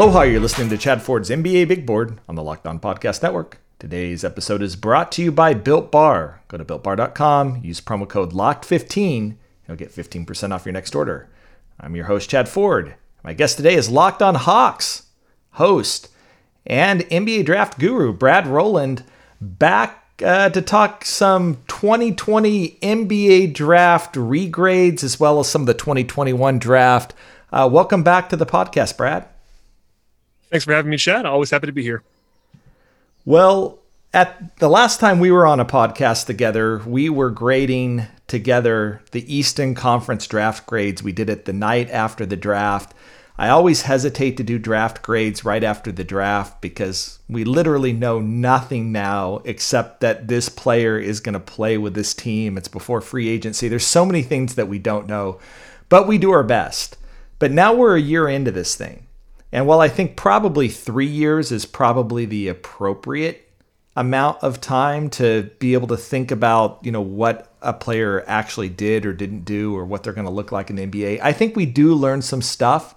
Aloha, you're listening to Chad Ford's NBA Big Board on the Locked On Podcast Network. Today's episode is brought to you by Built Bar. Go to builtbar.com, use promo code LOCKED15, you'll get 15% off your next order. I'm your host, Chad Ford. My guest today is Locked On Hawks host and NBA draft guru Brad Rowland back uh, to talk some 2020 NBA draft regrades as well as some of the 2021 draft. Uh, welcome back to the podcast, Brad. Thanks for having me, Chad. Always happy to be here. Well, at the last time we were on a podcast together, we were grading together the Eastern Conference draft grades. We did it the night after the draft. I always hesitate to do draft grades right after the draft because we literally know nothing now except that this player is going to play with this team. It's before free agency. There's so many things that we don't know, but we do our best. But now we're a year into this thing. And while I think probably three years is probably the appropriate amount of time to be able to think about, you know, what a player actually did or didn't do or what they're going to look like in the NBA, I think we do learn some stuff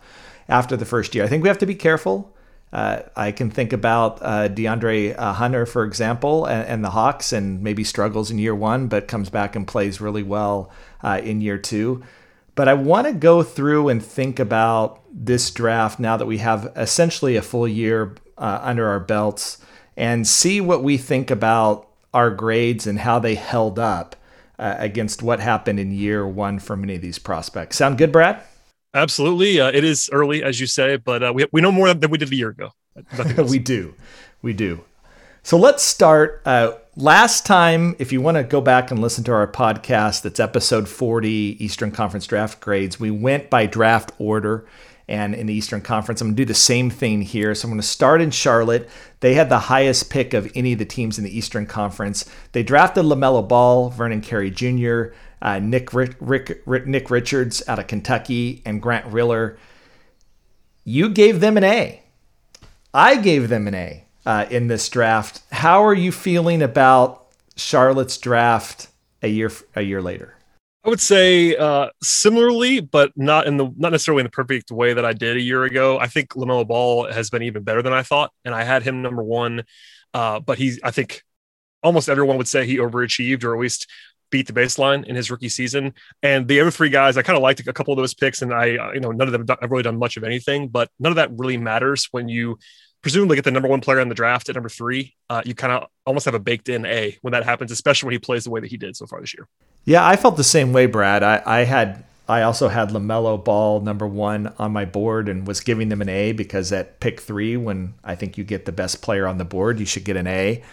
after the first year. I think we have to be careful. Uh, I can think about uh, DeAndre uh, Hunter, for example, and, and, the Hawks, and maybe struggles in year one, but comes back and plays really well uh, in year two. But I want to go through and think about this draft now that we have essentially a full year uh, under our belts and see what we think about our grades and how they held up uh, against what happened in year one for many of these prospects. Sound good, Brad? Absolutely. Uh, it is early, as you say, but uh, we, we know more than we did a year ago. we do. We do. So let's start. Uh, last time, if you want to go back and listen to our podcast, that's episode 40, Eastern Conference draft grades, we went by draft order and in the Eastern Conference. I'm going to do the same thing here. So I'm going to start in Charlotte. They had the highest pick of any of the teams in the Eastern Conference. They drafted LaMelo Ball, Vernon Carey Jr., uh, Nick, Rick, Rick, Rick, Nick Richards out of Kentucky, and Grant Riller. You gave them an A. I gave them an A uh, in this draft. How are you feeling about Charlotte's draft a year a year later? I would say uh, similarly, but not in the not necessarily in the perfect way that I did a year ago. I think Lamelo Ball has been even better than I thought, and I had him number one. Uh, but he's I think almost everyone would say he overachieved, or at least beat the baseline in his rookie season. And the other three guys, I kind of liked a couple of those picks, and I, you know, none of them have really done much of anything, but none of that really matters when you presumably get the number one player in the draft at number three. Uh, you kind of almost have a baked in A when that happens, especially when he plays the way that he did so far this year. Yeah, I felt the same way, Brad. I, I had I also had LaMelo Ball number one on my board and was giving them an A because at pick three, when I think you get the best player on the board, you should get an A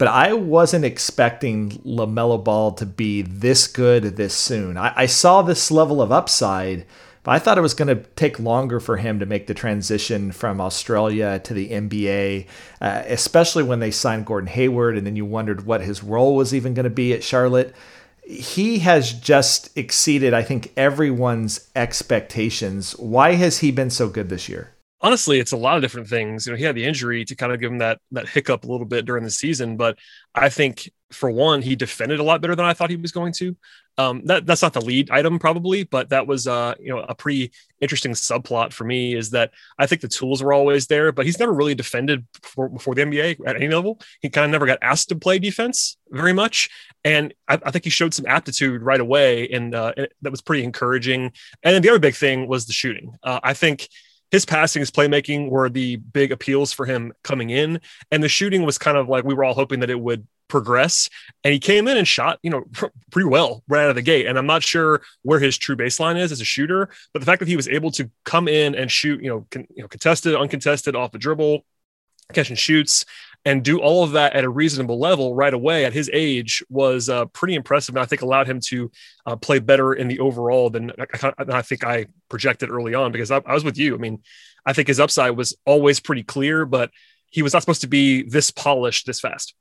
but I wasn't expecting LaMelo Ball to be this good this soon. I, I saw this level of upside, but I thought it was going to take longer for him to make the transition from Australia to the NBA, uh, especially when they signed Gordon Hayward, and then you wondered what his role was even going to be at Charlotte. He has just exceeded, I think, everyone's expectations. Why has he been so good this year? Honestly, it's a lot of different things. You know, he had the injury to kind of give him that that hiccup a little bit during the season, but I think for one, he defended a lot better than I thought he was going to. Um, that that's not the lead item probably, but that was uh, you know a pretty interesting subplot for me is that I think the tools were always there, but he's never really defended before, before the NBA at any level. He kind of never got asked to play defense very much, and I, I think he showed some aptitude right away, and uh, that was pretty encouraging. And then the other big thing was the shooting. Uh, I think his passing, his playmaking were the big appeals for him coming in. And the shooting was kind of like we were all hoping that it would progress. And he came in and shot, you know, pretty well right out of the gate. And I'm not sure where his true baseline is as a shooter, but the fact that he was able to come in and shoot, you know, con, you know, contested, uncontested, off the dribble, catch and shoots, and do all of that at a reasonable level right away at his age was uh, pretty impressive. And I think allowed him to uh, play better in the overall than I, I think I projected early on because I, I was with you. I mean, I think his upside was always pretty clear, but he was not supposed to be this polished this fast.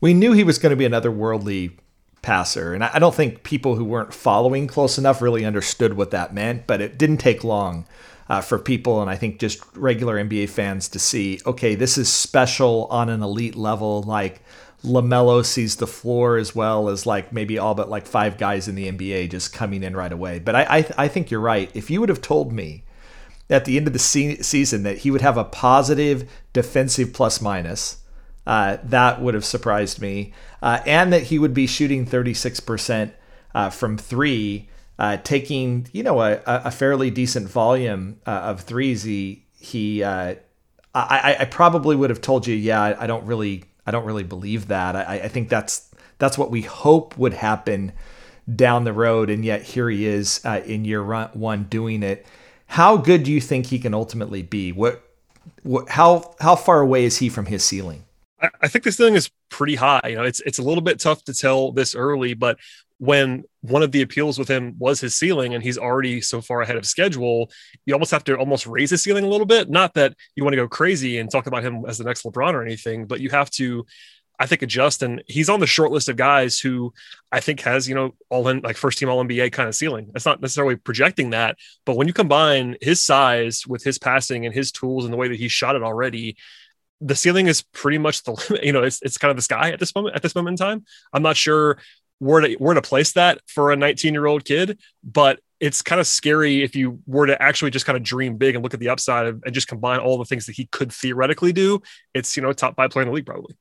We knew he was going to be another worldly passer. And I don't think people who weren't following close enough really understood what that meant, but it didn't take long uh, for people and I think just regular NBA fans to see, okay, this is special on an elite level. Like LaMelo sees the floor as well as like maybe all but like five guys in the NBA just coming in right away. But I, I, I think you're right. If you would have told me at the end of the se- season that he would have a positive defensive plus minus. Uh, that would have surprised me. Uh, and that he would be shooting 36% uh, from three, uh, taking, you know, a, a fairly decent volume uh, of threes. He, he uh, I, I probably would have told you, yeah, I, don't really, I don't really believe that. I, I think that's, that's what we hope would happen down the road. And yet here he is in year one doing it. How good do you think he can ultimately be? What, what how how far away is he from his ceiling? I, I think the ceiling is pretty high. You know, it's it's a little bit tough to tell this early, but when one of the appeals with him was his ceiling and he's already so far ahead of schedule, you almost have to almost raise his ceiling a little bit. Not that you want to go crazy and talk about him as the next LeBron or anything, but you have to I think adjust. And he's on the short list of guys who I think has, you know, all in like first team all NBA kind of ceiling. That's not necessarily projecting that, but when you combine his size with his passing and his tools and the way that he shot it already, the ceiling is pretty much the limit. You know, it's it's kind of the sky at this moment at this moment in time. I'm not sure where to where to place that for a 19 year old kid, but it's kind of scary if you were to actually just kind of dream big and look at the upside and just combine all the things that he could theoretically do. It's you know top five player in the league probably.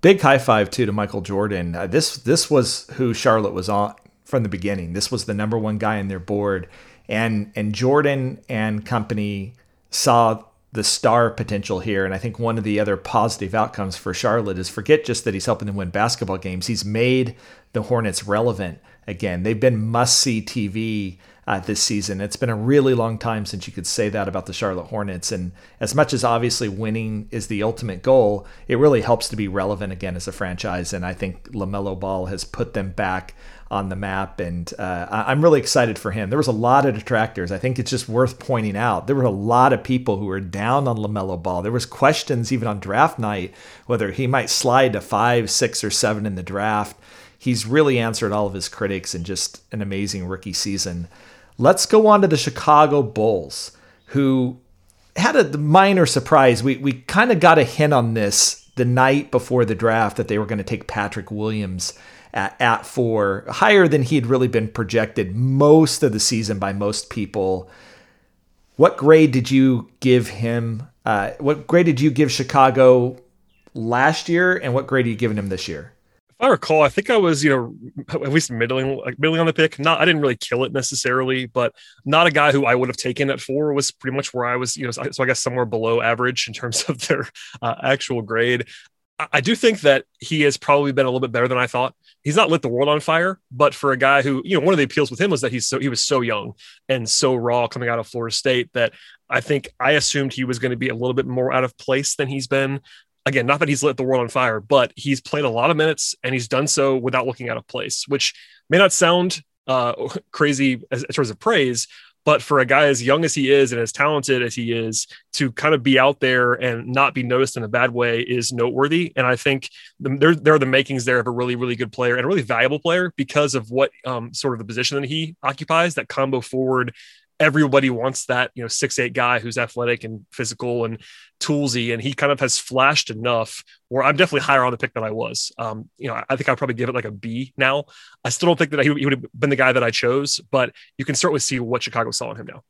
Big high five too to Michael Jordan. Uh, this this was who Charlotte was on from the beginning. This was the number one guy in their board, and and Jordan and company saw the star potential here. And I think one of the other positive outcomes for Charlotte is forget just that he's helping them win basketball games. He's made the Hornets relevant again. They've been must see TV uh, this season. It's been a really long time since you could say that about the Charlotte Hornets. And as much as obviously winning is the ultimate goal, it really helps to be relevant again as a franchise. And I think LaMelo Ball has put them back on the map. And uh, I'm really excited for him. There was a lot of detractors. I think it's just worth pointing out. There were a lot of people who were down on LaMelo Ball. There was questions even on draft night whether he might slide to five, six, or seven in the draft. He's really answered all of his critics in just an amazing rookie season. Let's go on to the Chicago Bulls, who had a minor surprise. We we kind of got a hint on this the night before the draft that they were going to take Patrick Williams at, at four, higher than he had really been projected most of the season by most people. What grade did you give him? Uh, what grade did you give Chicago last year, and what grade are you giving him this year? If I recall, I think I was, you know, at least middling, like middling on the pick. Not, I didn't really kill it necessarily, but not a guy who I would have taken at four was pretty much where I was, you know, so I guess somewhere below average in terms of their uh, actual grade. I do think that he has probably been a little bit better than I thought. He's not lit the world on fire, but for a guy who, you know, one of the appeals with him was that he's so he was so young and so raw coming out of Florida State that I think I assumed he was going to be a little bit more out of place than he's been again, not that he's lit the world on fire, but he's played a lot of minutes and he's done so without looking out of place, which may not sound uh, crazy as, in terms of praise, but for a guy as young as he is and as talented as he is to kind of be out there and not be noticed in a bad way is noteworthy. And I think the, there, there are the makings there of a really, really good player and a really valuable player because of what um, sort of the position that he occupies, that combo forward everybody wants that, you know, six eight guy who's athletic and physical and toolsy, and he kind of has flashed enough where I'm definitely higher on the pick than I was. Um, you know, I think I'd probably give it like a B now. I still don't think that he, he would have been the guy that I chose, but you can certainly see what Chicago saw in him now.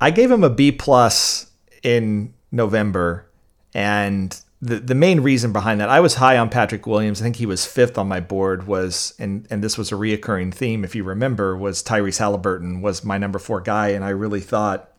I gave him a B plus in November, and the, the main reason behind that, I was high on Patrick Williams. I think he was fifth on my board. Was and and this was a reoccurring theme, if you remember, was Tyrese Halliburton was my number four guy, and I really thought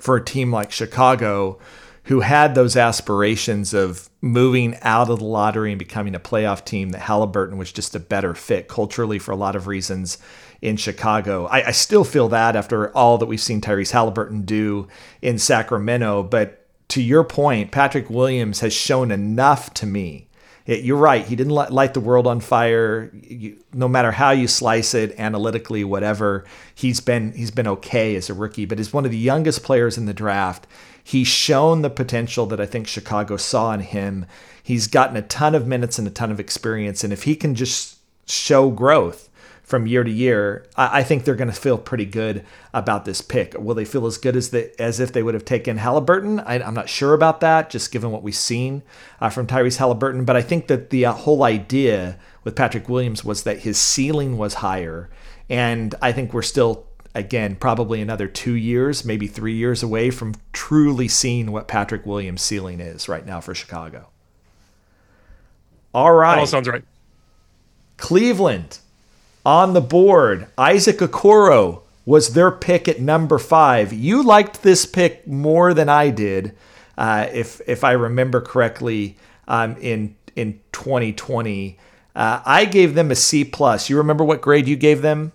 for a team like Chicago, who had those aspirations of moving out of the lottery and becoming a playoff team, that Halliburton was just a better fit culturally for a lot of reasons in Chicago. I, I still feel that after all that we've seen Tyrese Halliburton do in Sacramento, but to your point, Patrick Williams has shown enough to me. You're right. He didn't light the world on fire. You, no matter how you slice it, analytically, whatever, he's been he's been okay as a rookie. But as one of the youngest players in the draft, he's shown the potential that I think Chicago saw in him. He's gotten a ton of minutes and a ton of experience, and if he can just show growth, from year to year, I, I think they're going to feel pretty good about this pick. Will they feel as good as the, as if they would have taken Halliburton? I, am not sure about that, just given what we've seen uh, from Tyrese Halliburton. But I think that the uh, whole idea with Patrick Williams was that his ceiling was higher, and I think we're still again, probably another two years, maybe three years away from truly seeing what Patrick Williams' ceiling is right now for Chicago. All right. All sounds right. Cleveland on the board. Isaac Okoro was their pick at number five. You liked this pick more than I did, uh, if if I remember correctly. Um, in in 2020, uh, I gave them a C plus. You remember what grade you gave them?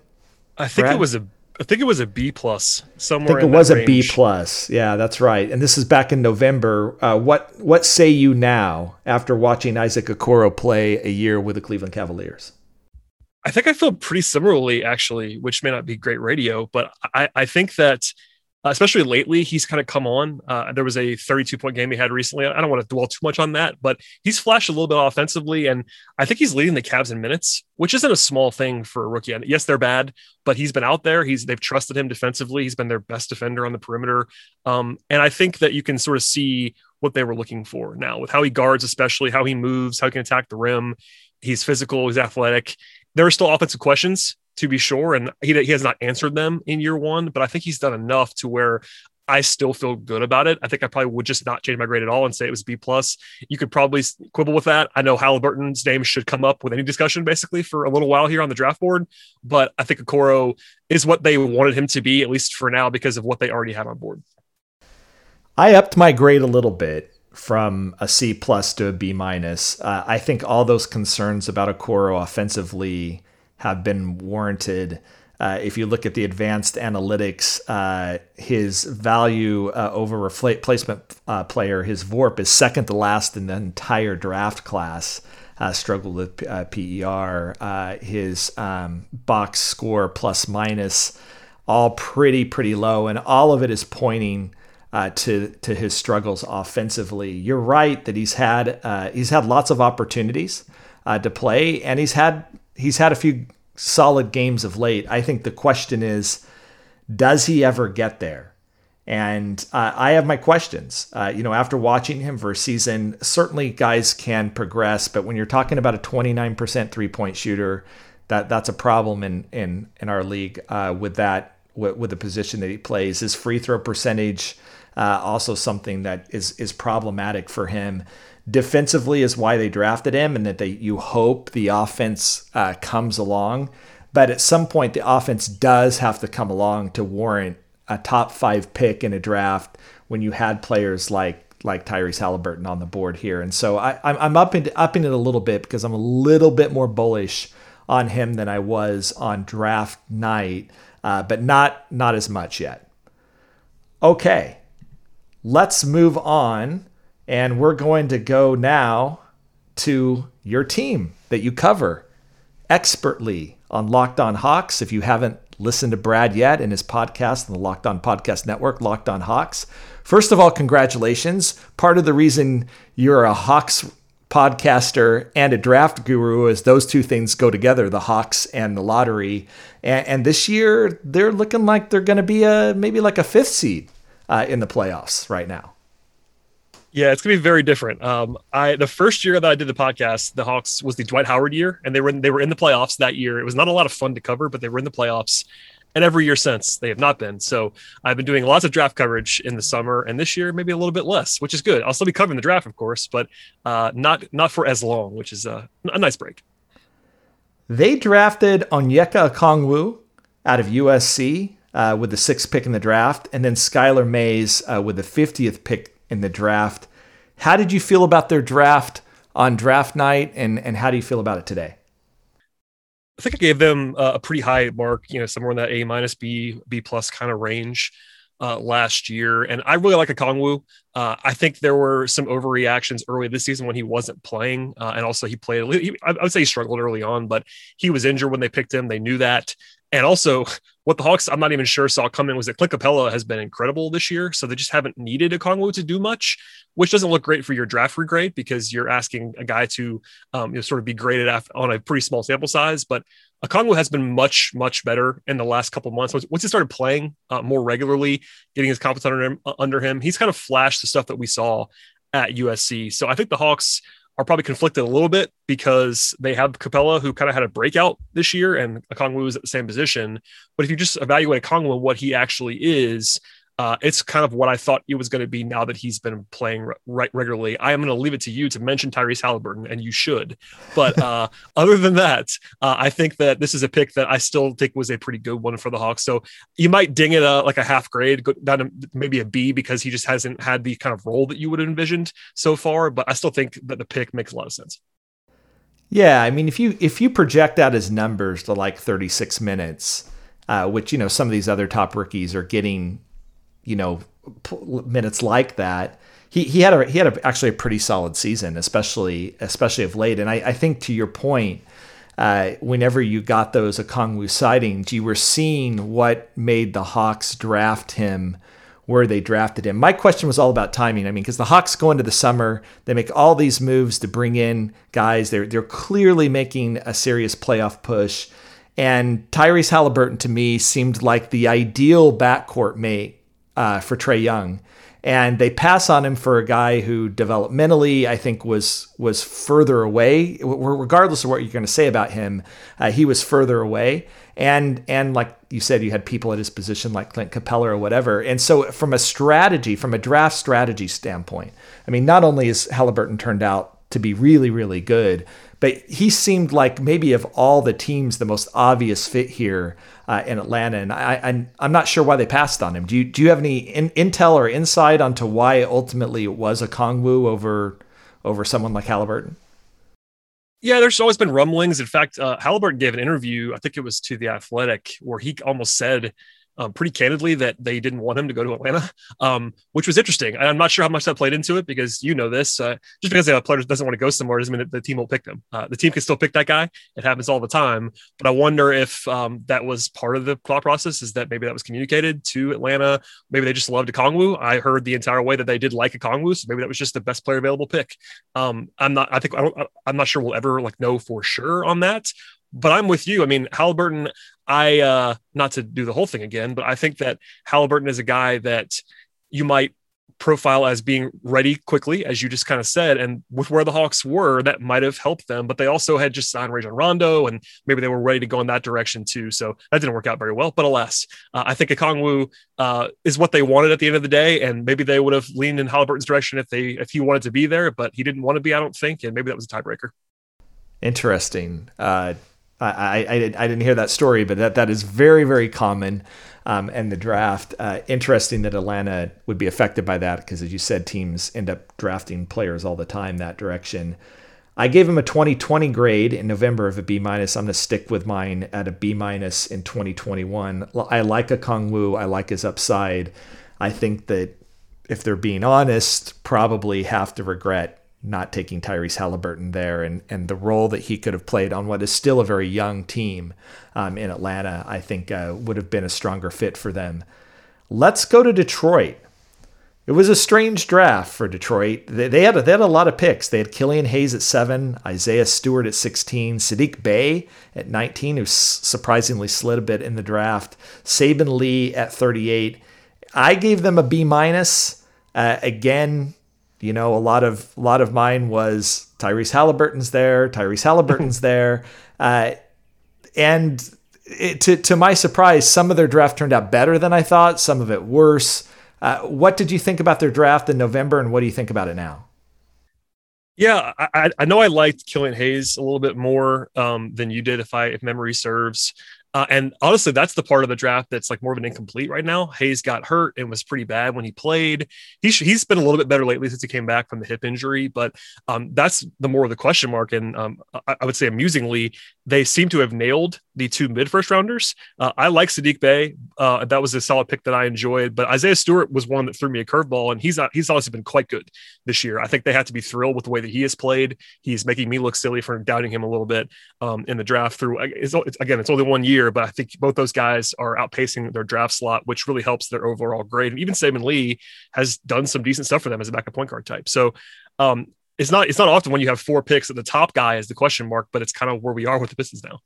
I think Brad? it was a I think it was a B plus somewhere. I think it was a B plus. Yeah, that's right. And this is back in November. Uh, what what say you now after watching Isaac Okoro play a year with the Cleveland Cavaliers? I think I feel pretty similarly, actually, which may not be great radio, but I, I think that uh, especially lately, he's kind of come on. Uh, there was a 32 point game he had recently. I don't want to dwell too much on that, but he's flashed a little bit offensively, and I think he's leading the Cavs in minutes, which isn't a small thing for a rookie. And yes, they're bad, but he's been out there. He's they've trusted him defensively. He's been their best defender on the perimeter, um, and I think that you can sort of see what they were looking for now with how he guards, especially how he moves, how he can attack the rim. He's physical, he's athletic, there are still offensive questions to be sure, and he, he has not answered them in year one, but I think he's done enough to where I still feel good about it. I think I probably would just not change my grade at all and say it was B plus. You could probably quibble with that. I know Halliburton's name should come up with any discussion basically for a little while here on the draft board, but I think Okoro is what they wanted him to be at least for now because of what they already had on board. I upped my grade a little bit from a C plus to a B minus. Uh, I think all those concerns about Okoro offensively have been warranted. Uh, if you look at the advanced analytics, uh, his value uh, over replacement uh, player, his VORP is second to last in the entire draft class. Uh, struggled with PER. his um, box score plus minus, all pretty pretty low, and all of it is pointing uh, to to his struggles offensively. You're right that he's had uh, he's had lots of opportunities uh, to play, and he's had he's had a few solid games of late. I think the question is, does he ever get there? And uh, I have my questions. Uh, you know, after watching him for a season, certainly guys can progress, but when you're talking about a 29% three point shooter, that that's a problem in in in our league uh, with that with, with the position that he plays. His free throw percentage uh, also something that is is problematic for him. Defensively is why they drafted him, and that they you hope the offense uh, comes along. But at some point, the offense does have to come along to warrant a top five pick in a draft when you had players like like Tyrese Halliburton on the board here. And so I, I'm, I'm up into, upping it a little bit because I'm a little bit more bullish on him than I was on draft night, uh, but not not as much yet. Okay, let's move on. And we're going to go now to your team that you cover expertly on Locked On Hawks. If you haven't listened to Brad yet in his podcast on the Locked On Podcast Network, Locked On Hawks, first of all, congratulations. Part of the reason you're a Hawks podcaster and a draft guru is those two things go together the hawks and the lottery and, and this year they're looking like they're going to be a maybe like a fifth seed uh, in the playoffs right now. Yeah, it's gonna be very different. Um, I the first year that I did the podcast, the Hawks was the Dwight Howard year, and they were in, they were in the playoffs that year. It was not a lot of fun to cover, but they were in the playoffs. And every year since they have not been. So I've been doing lots of draft coverage in the summer, and this year maybe a little bit less, which is good. I'll still be covering the draft, of course, but uh, not not for as long, which is a, a nice break. They drafted Onyeka Okongwu out of USC uh, with the sixth pick in the draft, and then Skylar Mays uh, with the 50th pick in the draft. How did you feel about their draft on draft night, and, and how do you feel about it today? I think I gave them a pretty high mark, you know, somewhere in that A minus B, B plus kind of range uh, last year. And I really like Okongwu. Uh, I think there were some overreactions early this season when he wasn't playing. Uh, and also he played, he, I would say he struggled early on, but he was injured when they picked him. They knew that. And also, what the Hawks, I'm not even sure, saw coming was that Clint Capela has been incredible this year. So they just haven't needed Okongwu to do much, which doesn't look great for your draft regrade because you're asking a guy to um, you know, sort of be graded on a pretty small sample size. But Okongwu has been much, much better in the last couple months. Once he started playing uh, more regularly, getting his confidence under him, uh, under him, he's kind of flashed the stuff that we saw at USC. So I think the Hawks are probably conflicted a little bit because they have Capela, who kind of had a breakout this year, and Okongwu is at the same position. But if you just evaluate Okongwu and what he actually is, uh, it's kind of what I thought it was going to be now that he's been playing re- right regularly. I am going to leave it to you to mention Tyrese Halliburton, and you should. But uh, other than that, uh, I think that this is a pick that I still think was a pretty good one for the Hawks. So you might ding it a, like a half grade, go down to maybe a B because he just hasn't had the kind of role that you would have envisioned so far. But I still think that the pick makes a lot of sense. Yeah, I mean, if you if you project out his numbers to like 36 minutes, uh, which you know some of these other top rookies are getting you know minutes like that. He, he had a he had a, actually a pretty solid season, especially especially of late. And I, I think to your point, uh, whenever you got those Okongwu sightings, you were seeing what made the Hawks draft him where they drafted him. My question was all about timing. I mean, because the Hawks go into the summer, they make all these moves to bring in guys. They're they're clearly making a serious playoff push. And Tyrese Halliburton to me seemed like the ideal backcourt mate uh, for Trae Young, and they pass on him for a guy who developmentally I think was was further away. Regardless of what you're going to say about him, uh, he was further away. And and like you said, you had people at his position like Clint Capela or whatever. And so from a strategy, from a draft strategy standpoint, I mean, not only is Halliburton turned out to be really really good, but he seemed like maybe of all the teams the most obvious fit here uh, in Atlanta, and I, I'm I'm not sure why they passed on him. Do you do you have any in, intel or insight onto why ultimately it was Okongwu over over someone like Halliburton? Yeah, there's always been rumblings. In fact, uh, Halliburton gave an interview, I think it was to The Athletic, where he almost said um, pretty candidly that they didn't want him to go to Atlanta, um, which was interesting. I'm not sure how much that played into it because you know this. Uh, just because a player doesn't want to go somewhere doesn't mean that the team will pick them. Uh, the team can still pick that guy. It happens all the time. But I wonder if um, that was part of the thought process. Is that maybe that was communicated to Atlanta? Maybe they just loved Okongwu. I heard the entire way that they did like Okongwu, so maybe that was just the best player available pick. Um, I'm not. I think I don't. I'm not sure we'll ever like know for sure on that but I'm with you. I mean, Halliburton, I uh not to do the whole thing again, but I think that Halliburton is a guy that you might profile as being ready quickly, as you just kind of said. And with where the Hawks were, that might have helped them. But they also had just signed Rajon Rondo, and maybe they were ready to go in that direction too. So that didn't work out very well. But alas, uh, I think Okongwu uh, is what they wanted at the end of the day, and maybe they would have leaned in Halliburton's direction if they if he wanted to be there, but he didn't want to be. I don't think, and maybe that was a tiebreaker. Interesting. Uh, I, I, I, didn't hear that story, but that, that is very, very common um, in the draft. Uh, interesting that Atlanta would be affected by that because, as you said, teams end up drafting players all the time that direction. I gave him a 2020 grade in November of a B minus. I'm going to stick with mine at a B minus in 2021. I like Okongwu. I like his upside. I think that if they're being honest, probably have to regret not taking Tyrese Halliburton there and, and the role that he could have played on what is still a very young team um, in Atlanta, I think uh, would have been a stronger fit for them. Let's go to Detroit. It was a strange draft for Detroit. They, they, had a, they had a lot of picks. They had Killian Hayes at seven, Isaiah Stewart at 16, Saddiq Bey at 19, who surprisingly slid a bit in the draft, Saben Lee at 38. I gave them a B minus. Uh, again, you know, a lot of a lot of mine was Tyrese Halliburton's there, Tyrese Halliburton's there, uh, and it, to to my surprise, some of their draft turned out better than I thought. Some of it worse. Uh, what did you think about their draft in November, and what do you think about it now? Yeah, I, I know I liked Killian Hayes a little bit more um, than you did, if I if memory serves. Uh, and honestly, that's the part of the draft that's like more of an incomplete right now. Hayes got hurt and was pretty bad when he played. He's he's been a little bit better lately since he came back from the hip injury, but um, that's the more of the question mark. And um, I, I, would say amusingly, they seem to have nailed the two mid first rounders. Uh, I like Saddiq Bey. Uh, that was a solid pick that I enjoyed, but Isaiah Stewart was one that threw me a curveball, and he's not, he's obviously been quite good this year. I think they have to be thrilled with the way that he has played. He's making me look silly for doubting him a little bit um, in the draft. Through it's, it's, again, it's only one year, but I think both those guys are outpacing their draft slot, which really helps their overall grade. And even Saben Lee has done some decent stuff for them as a backup point guard type. So um, it's not it's not often when you have four picks and the top guy is the question mark, but it's kind of where we are with the Pistons now.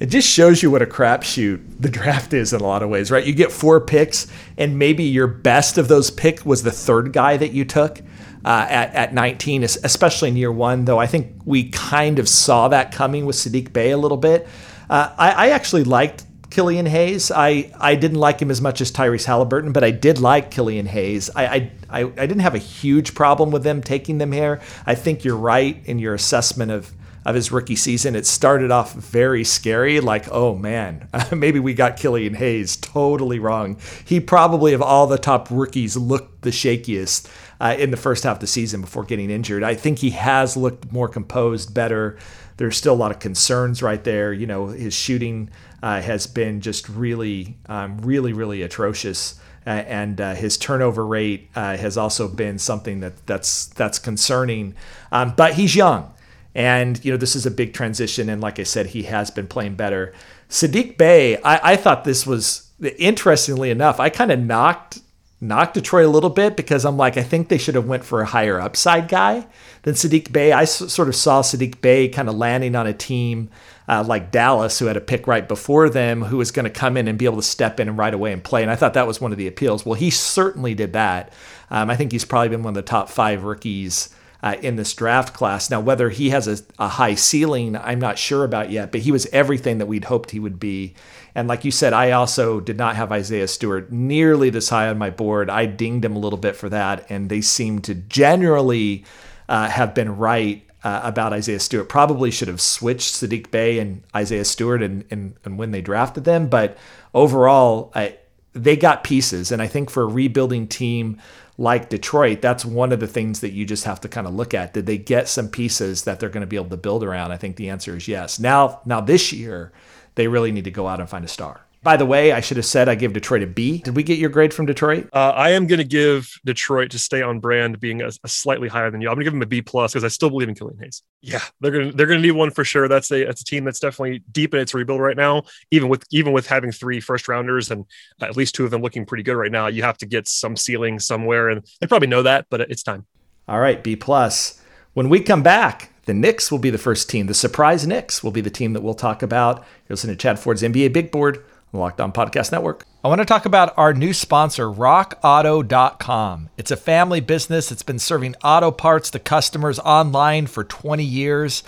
It just shows you what a crapshoot the draft is in a lot of ways, right? You get four picks, and maybe your best of those pick was the third guy that you took. uh, at, at 19, especially in year one, though I think we kind of saw that coming with Saddiq Bey a little bit. Uh, I, I, actually liked Killian Hayes. I, I didn't like him as much as Tyrese Halliburton, but I did like Killian Hayes. I, I, I, I didn't have a huge problem with them taking them here. I think you're right in your assessment of of his rookie season. It started off very scary, like, oh man, maybe we got Killian Hayes totally wrong. He probably, of all the top rookies, looked the shakiest uh, in the first half of the season before getting injured. I think he has looked more composed, better. There's still a lot of concerns right there. You know, his shooting uh, has been just really, um, really, really atrocious. Uh, and uh, his turnover rate uh, has also been something that that's that's concerning. Um, but he's young, and you know this is a big transition. And like I said, he has been playing better. Saddiq Bey, I, I thought this was interestingly enough. I kind of knocked knocked Detroit a little bit because I'm like, I think they should have went for a higher upside guy than Saddiq Bey. I s- sort of saw Saddiq Bey kind of landing on a team uh, like Dallas, who had a pick right before them, who was going to come in and be able to step in and right away and play. And I thought that was one of the appeals. Well, he certainly did that. Um, I think he's probably been one of the top five rookies. Uh, in this draft class. Now, whether he has a, a, high ceiling, I'm not sure about yet, but he was everything that we'd hoped he would be. And like you said, I also did not have Isaiah Stewart nearly this high on my board. I dinged him a little bit for that, and they seem to generally uh, have been right uh, about Isaiah Stewart. Probably should have switched Saddiq Bey and Isaiah Stewart and, and, and when they drafted them. But overall, I, they got pieces. And I think for a rebuilding team like Detroit, that's one of the things that you just have to kind of look at. Did they get some pieces that they're going to be able to build around? I think the answer is yes. Now, now this year, they really need to go out and find a star. By the way, I should have said I give Detroit a B. Did we get your grade from Detroit? Uh, I am going to give Detroit to stay on brand, being a, a slightly higher than you. I'm going to give them a B plus because I still believe in Killian Hayes. Yeah, they're going to they're going to need one for sure. That's a that's a team that's definitely deep in its rebuild right now. Even with even with having three first rounders and at least two of them looking pretty good right now, you have to get some ceiling somewhere, and they probably know that, but it's time. All right, B plus. When we come back, the Knicks will be the first team. The surprise Knicks will be the team that we'll talk about. You're listening to Chad Ford's NBA Big Board Locked On Podcast Network. I want to talk about our new sponsor, RockAuto.com. It's a family business that's been serving auto parts to customers online for 20 years.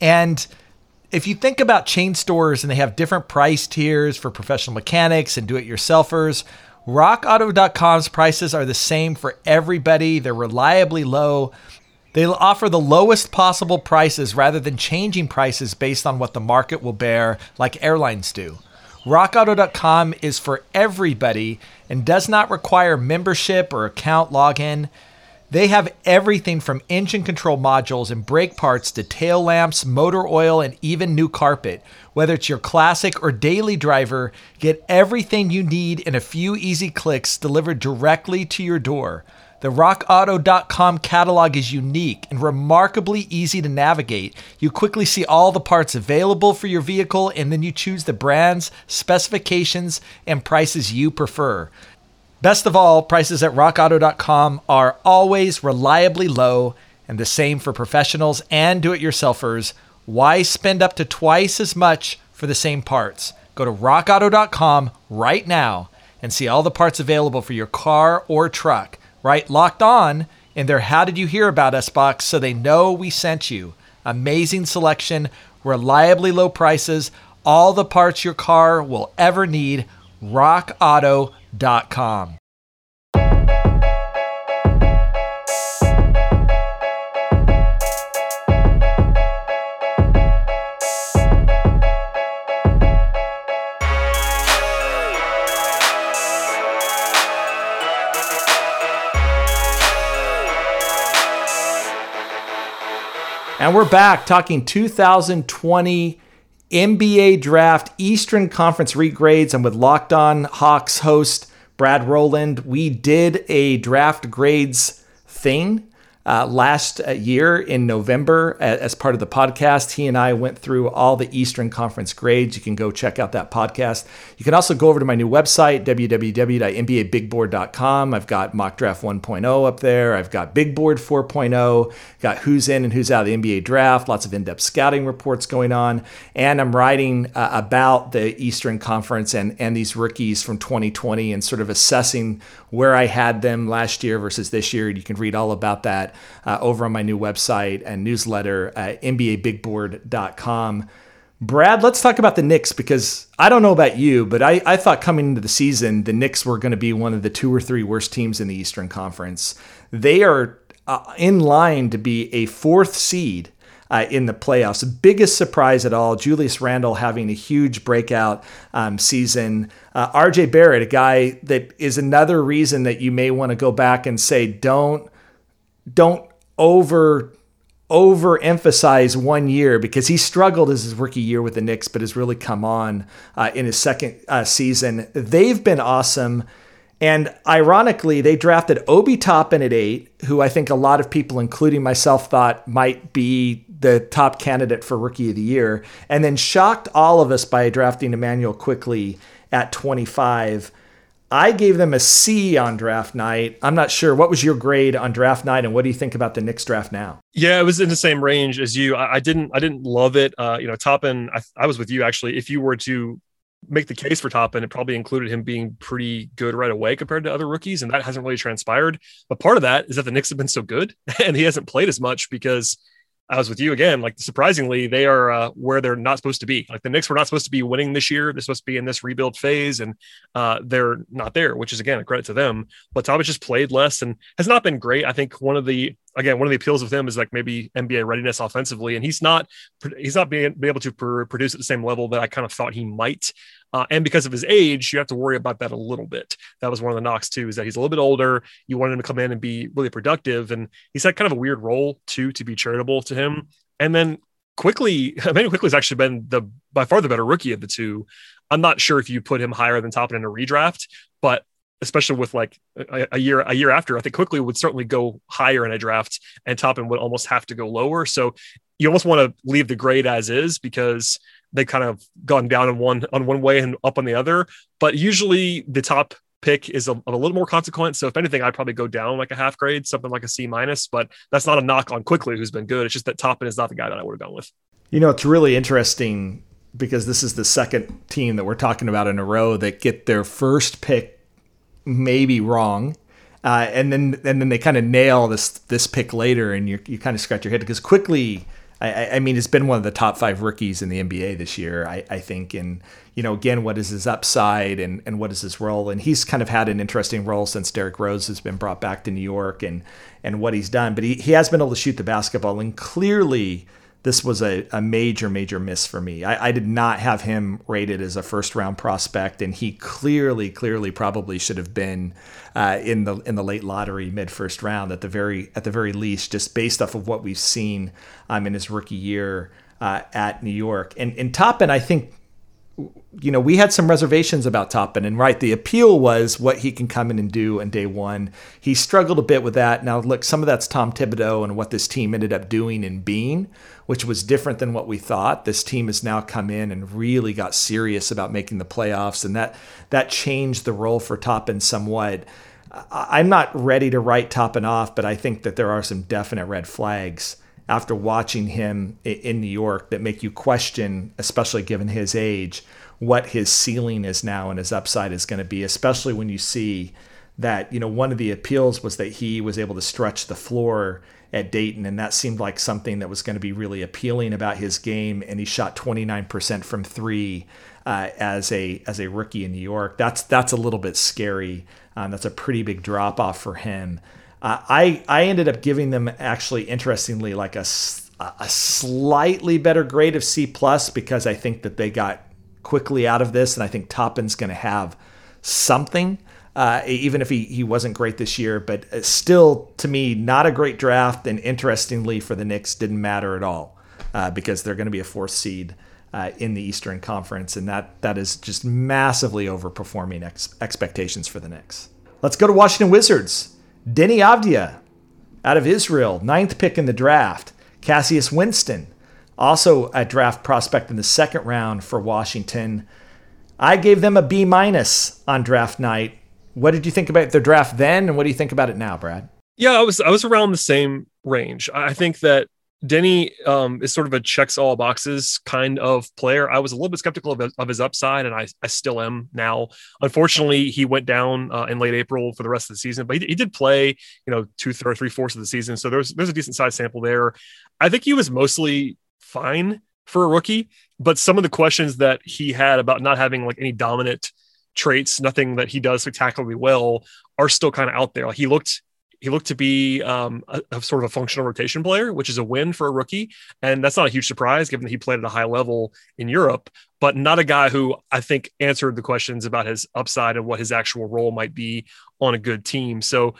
And if you think about chain stores and they have different price tiers for professional mechanics and do it yourselfers, RockAuto.com's prices are the same for everybody. They're reliably low. They'll offer the lowest possible prices rather than changing prices based on what the market will bear, like airlines do. RockAuto.com is for everybody and does not require membership or account login. They have everything from engine control modules and brake parts to tail lamps, motor oil, and even new carpet. Whether it's your classic or daily driver, get everything you need in a few easy clicks delivered directly to your door. The rockauto.com catalog is unique and remarkably easy to navigate. You quickly see all the parts available for your vehicle and then you choose the brands, specifications, and prices you prefer. Best of all, prices at rockauto.com are always reliably low and the same for professionals and do it yourselfers. Why spend up to twice as much for the same parts? Go to rockauto.com right now and see all the parts available for your car or truck right? Locked on in their How Did You Hear About Us box so they know we sent you. Amazing selection, reliably low prices, all the parts your car will ever need. RockAuto.com. And we're back talking 2020 NBA Draft Eastern Conference regrades. I'm with Locked On Hawks host Brad Rowland. We did a draft grades thing uh, last uh, year in November as part of the podcast. He and I went through all the Eastern Conference grades. You can go check out that podcast. You can also go over to my new website, www.nbabigboard.com. I've got Mock Draft 1.0 up there. I've got Big Board 4.0, got who's in and who's out of the NBA draft, lots of in depth scouting reports going on. And I'm writing uh, about the Eastern Conference and, and these rookies from 2020 and sort of assessing where I had them last year versus this year. You can read all about that uh, over on my new website and newsletter at NBABigBoard.com. Brad, let's talk about the Knicks because I don't know about you, but I, I thought coming into the season, the Knicks were going to be one of the two or three worst teams in the Eastern Conference. They are uh, in line to be a fourth seed uh, in the playoffs. Biggest surprise at all, Julius Randle having a huge breakout um, season. Uh, RJ Barrett, a guy that is another reason that you may want to go back and say, don't, don't over overemphasize one year because he struggled as his rookie year with the Knicks, but has really come on uh, in his second uh, season. They've been awesome. And ironically, they drafted Obi Toppin at eight, who I think a lot of people, including myself, thought might be the top candidate for rookie of the year, and then shocked all of us by drafting Immanuel Quickley at 25. I gave them a C on draft night. I'm not sure. What was your grade on draft night, and what do you think about the Knicks draft now? Yeah, it was in the same range as you. I, I didn't. I didn't love it. Uh, you know, Toppin. I, I was with you actually. If you were to make the case for Toppin, it probably included him being pretty good right away compared to other rookies, and that hasn't really transpired. But part of that is that the Knicks have been so good, and he hasn't played as much because I was with you again. Like surprisingly, they are uh, where they're not supposed to be. Like the Knicks were not supposed to be winning this year. They're supposed to be in this rebuild phase, and uh, they're not there, which is again a credit to them. But Thomas just played less and has not been great. I think one of the again one of the appeals with him is like maybe NBA readiness offensively, and he's not he's not being be able to pr- produce at the same level that I kind of thought he might. Uh, and because of his age, you have to worry about that a little bit. That was one of the knocks too, is that he's a little bit older. You wanted him to come in and be really productive, and he's had kind of a weird role too to be charitable to him. And then Quickley, Immanuel Quickley has actually been the by far the better rookie of the two. I'm not sure if you put him higher than Toppin in a redraft, but especially with like a, a, year a year after, I think Quickley would certainly go higher in a draft, and Toppin would almost have to go lower. So you almost want to leave the grade as is because they kind of gone down on one on one way and up on the other. But usually the top pick is a, a, little more consequent. So if anything, I'd probably go down like a half grade, something like a C minus. But that's not a knock on Quickley, who's been good. It's just that Toppin is not the guy that I would have gone with. You know, it's really interesting because this is the second team that we're talking about in a row that get their first pick maybe wrong. Uh, and then and then they kind of nail this this pick later, and you you kind of scratch your head because Quickley. I, I, mean, it's been one of the top five rookies in the NBA this year, I, I, think. And, you know, again, what is his upside and, and what is his role? And he's kind of had an interesting role since Derrick Rose has been brought back to New York and, and what he's done. But he, he has been able to shoot the basketball. And clearly, this was a, a major, major miss for me. I, I, did not have him rated as a first round prospect, and he clearly, clearly, probably should have been uh, in the in the late lottery, mid first round at the very at the very least, just based off of what we've seen um, in his rookie year uh, at New York. And and Toppin, I think you know, we had some reservations about Toppin, and right, the appeal was what he can come in and do in day one. He struggled a bit with that. Now, look, some of that's Tom Thibodeau and what this team ended up doing and being, which was different than what we thought. This team has now come in and really got serious about making the playoffs, and that that changed the role for Toppin somewhat. I'm not ready to write Toppin off, but I think that there are some definite red flags after watching him in New York that make you question, especially given his age, what his ceiling is now and his upside is going to be, especially when you see that, you know, one of the appeals was that he was able to stretch the floor at Dayton, and that seemed like something that was going to be really appealing about his game. And he shot 29% from three uh, as a as a rookie in New York. That's that's a little bit scary. Um, that's a pretty big drop off for him. I I ended up giving them actually interestingly like a a slightly better grade of C plus because I think that they got Quickley out of this, and I think Toppin's going to have something. Uh, even if he, he wasn't great this year, but uh, still, to me, not a great draft. And interestingly, for the Knicks, didn't matter at all uh, because they're going to be a fourth seed uh, in the Eastern Conference, and that that is just massively overperforming ex- expectations for the Knicks. Let's go to Washington Wizards. Deni Avdija out of Israel, ninth pick in the draft. Cassius Winston, also a draft prospect in the second round for Washington. I gave them a B minus on draft night. What did you think about their draft then, and what do you think about it now, Brad? Yeah, I was I was around the same range. I think that Deni um, is sort of a checks all boxes kind of player. I was a little bit skeptical of, of his upside, and I, I still am now. Unfortunately, he went down uh, in late April for the rest of the season, but he, he did play, you know, two or three fourths of the season. So there's there's a decent size sample there. I think he was mostly fine for a rookie, but some of the questions that he had about not having like any dominant traits, nothing that he does spectacularly well, are still kind of out there. Like he looked he looked to be um, a, a, sort of a functional rotation player, which is a win for a rookie. And that's not a huge surprise given that he played at a high level in Europe, but not a guy who I think answered the questions about his upside and what his actual role might be on a good team. So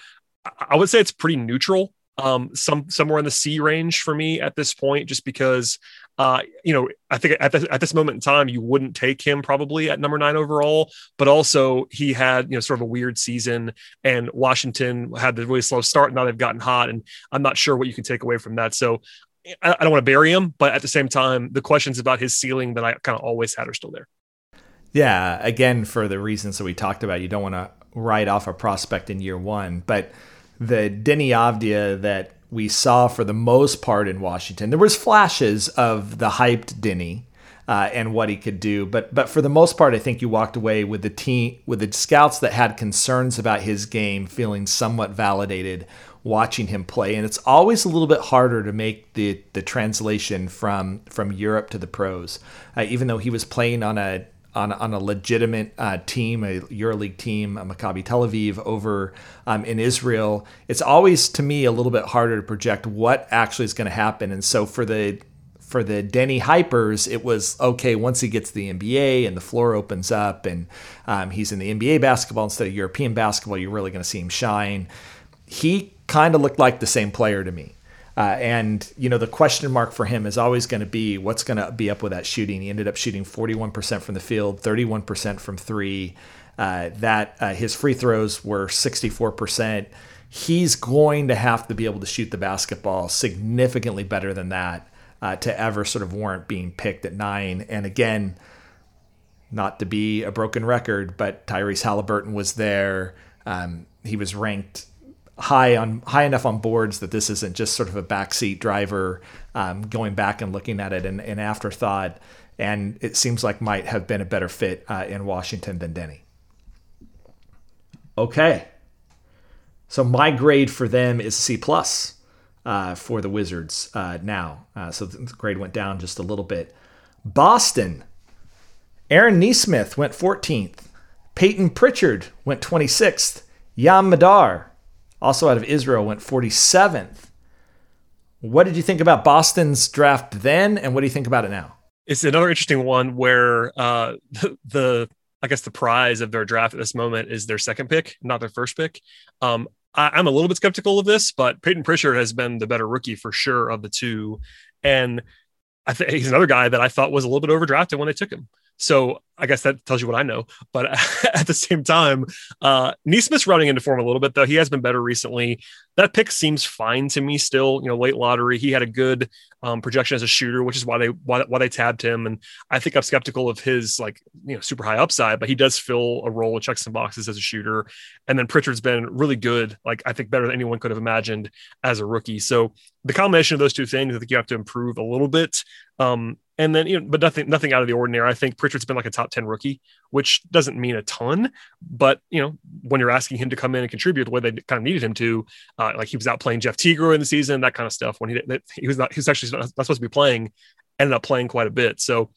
I would say it's pretty neutral um, some somewhere in the C range for me at this point, just because uh, you know I think at this, at this moment in time you wouldn't take him probably at number nine overall, but also he had you know sort of a weird season, and Washington had the really slow start. And Now they've gotten hot, and I'm not sure what you can take away from that. So I, I don't want to bury him, but at the same time, the questions about his ceiling that I kind of always had are still there. Yeah, again, for the reasons that we talked about, you don't want to write off a prospect in year one, but the Deni Avdija that we saw for the most part in Washington. There was flashes of the hyped Deni uh, and what he could do, but but for the most part, I think you walked away with the team with the scouts that had concerns about his game feeling somewhat validated watching him play. And it's always a little bit harder to make the the translation from from Europe to the pros, uh, even though he was playing on a on, on a legitimate uh, team, a EuroLeague team, a Maccabi Tel Aviv over um, in Israel, it's always to me a little bit harder to project what actually is going to happen. And so for the for the Deni hypers, it was okay once he gets to the NBA and the floor opens up and um, he's in the NBA basketball instead of European basketball, you're really going to see him shine. He kind of looked like the same player to me. Uh, and you know the question mark for him is always going to be what's going to be up with that shooting. He ended up shooting 41% from the field, 31% from three. Uh, that uh, his free throws were 64%. He's going to have to be able to shoot the basketball significantly better than that uh, to ever sort of warrant being picked at nine. And again, not to be a broken record, but Tyrese Halliburton was there. Um, he was ranked high on high enough on boards that this isn't just sort of a backseat driver um, going back and looking at it in, in afterthought. And it seems like might have been a better fit uh, in Washington than Deni. Okay, so my grade for them is C plus uh, for the Wizards uh, now. Uh, so the grade went down just a little bit. Boston, Aaron Nesmith went 14th. Peyton Pritchard went 26th. Yam Madar also out of Israel, went 47th. What did you think about Boston's draft then, and what do you think about it now? It's another interesting one where uh, the, the I guess the prize of their draft at this moment is their second pick, not their first pick. Um, I, am a little bit skeptical of this, but Peyton Pritchard has been the better rookie for sure of the two, and I think he's another guy that I thought was a little bit overdrafted when they took him. So I guess that tells you what I know. But at the same time, uh, Nesmith's running into form a little bit, though. He has been better recently. That pick seems fine to me still. You know, late lottery. He had a good um, projection as a shooter, which is why they why, why they tabbed him. And I think I'm skeptical of his like you know super high upside, but he does fill a role, checks some boxes as a shooter. And then Pritchard's been really good, like I think better than anyone could have imagined as a rookie. So the combination of those two things, I think you have to improve a little bit. Um, and then, you know, but nothing, nothing out of the ordinary. I think Pritchard's been like a top 10 rookie, which doesn't mean a ton, but you know, when you're asking him to come in and contribute the way they kind of needed him to, uh, like he was out playing Jeff Teague in the season, that kind of stuff when he, he was not, he was actually not supposed to be playing, ended up playing quite a bit. So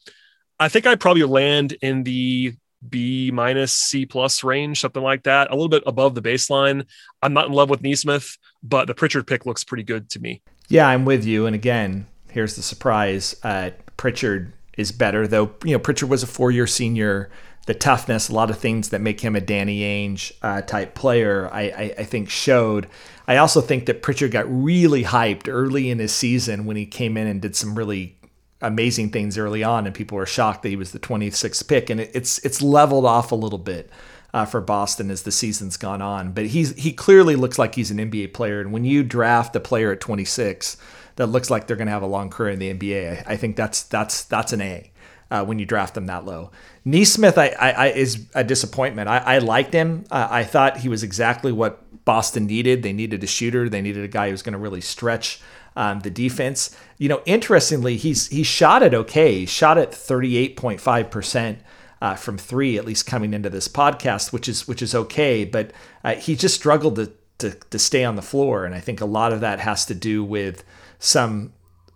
I think I'd probably land in the B minus C plus range, something like that, a little bit above the baseline. I'm not in love with Nesmith, but the Pritchard pick looks pretty good to me. Yeah, I'm with you. And again, here's the surprise. Uh, Pritchard is better, though. You know, Pritchard was a four-year senior. The toughness, a lot of things that make him a Danny Ainge uh, type player, I, I, I, think showed. I also think that Pritchard got really hyped early in his season when he came in and did some really amazing things early on, and people were shocked that he was the 26th pick. And it, it's it's leveled off a little bit uh, for Boston as the season's gone on. But he's he clearly looks like he's an NBA player, and when you draft a player at 26 that looks like they're going to have a long career in the NBA. I, I think that's that's that's an A uh, when you draft them that low. Nesmith I, I, I is a disappointment. I, I liked him. Uh, I thought he was exactly what Boston needed. They needed a shooter. They needed a guy who was going to really stretch um, the defense. You know, interestingly, he's he shot it okay. He shot at 38.5 percent. Uh, from three, at least coming into this podcast, which is which is okay, but uh, he just struggled to, to to stay on the floor, and I think a lot of that has to do with some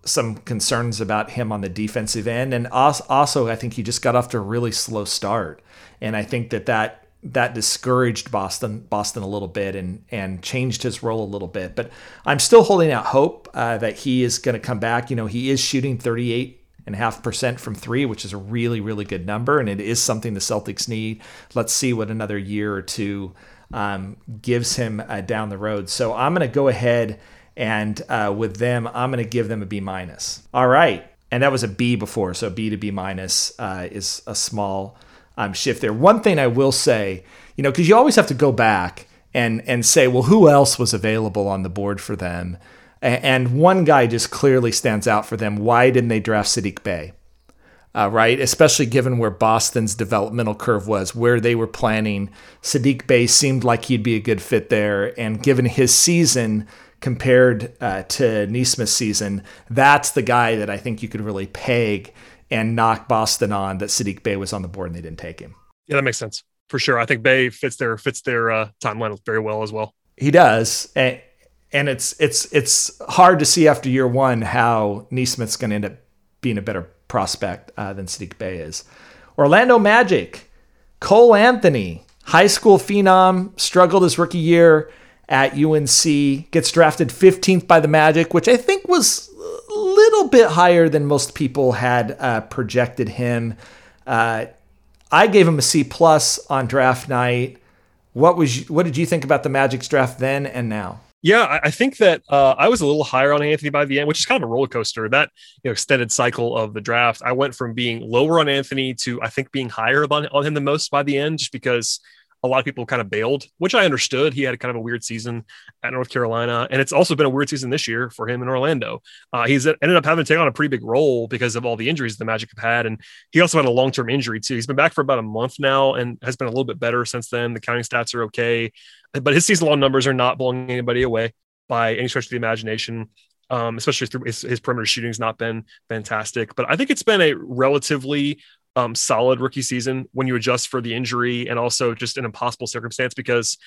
some concerns about him on the defensive end, and also I think he just got off to a really slow start, and I think that that that discouraged Boston Boston a little bit and and changed his role a little bit. But I'm still holding out hope uh, that he is going to come back. You know, he is shooting 38 and a half percent from three, which is a really really good number, and it is something the Celtics need. Let's see what another year or two um, gives him uh, down the road. So I'm going to go ahead and uh, with them, I'm going to give them a B minus. All right, and that was a B before, so B to B minus uh, is a small um, shift there. One thing I will say, you know, because you always have to go back and and say, well, who else was available on the board for them? And one guy just clearly stands out for them. Why didn't they draft Saddiq Bey? Uh, right? Especially given where Boston's developmental curve was, where they were planning. Saddiq Bey seemed like he'd be a good fit there. And given his season compared uh, to Nesmith's season, that's the guy that I think you could really peg and knock Boston on that Saddiq Bey was on the board and they didn't take him. Yeah, that makes sense for sure. I think Bey fits their fits their uh, timeline very well as well. He does, and, and it's it's it's hard to see after year one how Nesmith's going to end up being a better prospect uh, than Saddiq Bey is. Orlando Magic, Cole Anthony, high school phenom, struggled his rookie year at UNC, gets drafted 15th by the Magic, which I think was a little bit higher than most people had uh, projected him. Uh, I gave him a C plus on draft night. What was what did you think about the Magic's draft then and now? Yeah, I think that uh, I was a little higher on Anthony by the end, which is kind of a roller coaster. That you know extended cycle of the draft, I went from being lower on Anthony to I think being higher on, on him than most by the end, just because a lot of people kind of bailed, which I understood. He had kind of a weird season at North Carolina, and it's also been a weird season this year for him in Orlando. Uh, he's ended up having to take on a pretty big role because of all the injuries the Magic have had, and he also had a long term injury too. He's been back for about a month now and has been a little bit better since then. The counting stats are okay, but his season long numbers are not blowing anybody away by any stretch of the imagination. Um, especially through his, his perimeter shooting has not been fantastic, but I think it's been a relatively um, solid rookie season when you adjust for the injury and also just an impossible circumstance because,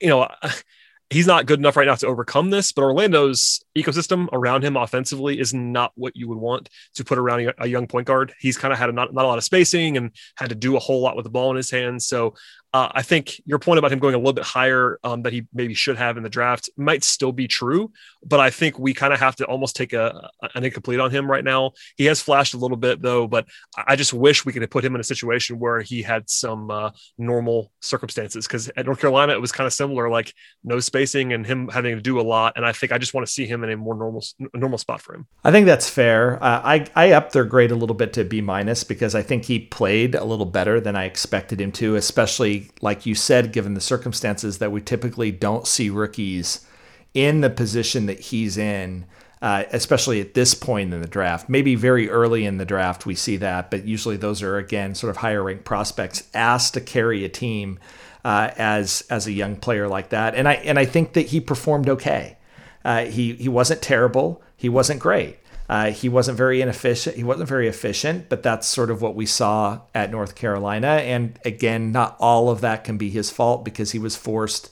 you know, he's not good enough right now to overcome this, but Orlando's ecosystem around him offensively is not what you would want to put around a young point guard. He's kind of had a, not, not a lot of spacing and had to do a whole lot with the ball in his hands. So uh, I think your point about him going a little bit higher um, that he maybe should have in the draft might still be true, but I think we kind of have to almost take a, an incomplete on him right now. He has flashed a little bit though, but I just wish we could have put him in a situation where he had some uh, normal circumstances because at North Carolina it was kind of similar, like no spacing and him having to do a lot. And I think I just want to see him in a more normal normal spot for him. I think that's fair. Uh, I I upped their grade a little bit to B minus because I think he played a little better than I expected him to, especially like you said, given the circumstances that we typically don't see rookies in the position that he's in, uh, especially at this point in the draft. Maybe very early in the draft we see that, but usually those are again sort of higher ranked prospects asked to carry a team uh, as as a young player like that. And I and I think that he performed okay. Uh, he he wasn't terrible. He wasn't great. Uh, he wasn't very inefficient. He wasn't very efficient, but that's sort of what we saw at North Carolina. And again, not all of that can be his fault because he was forced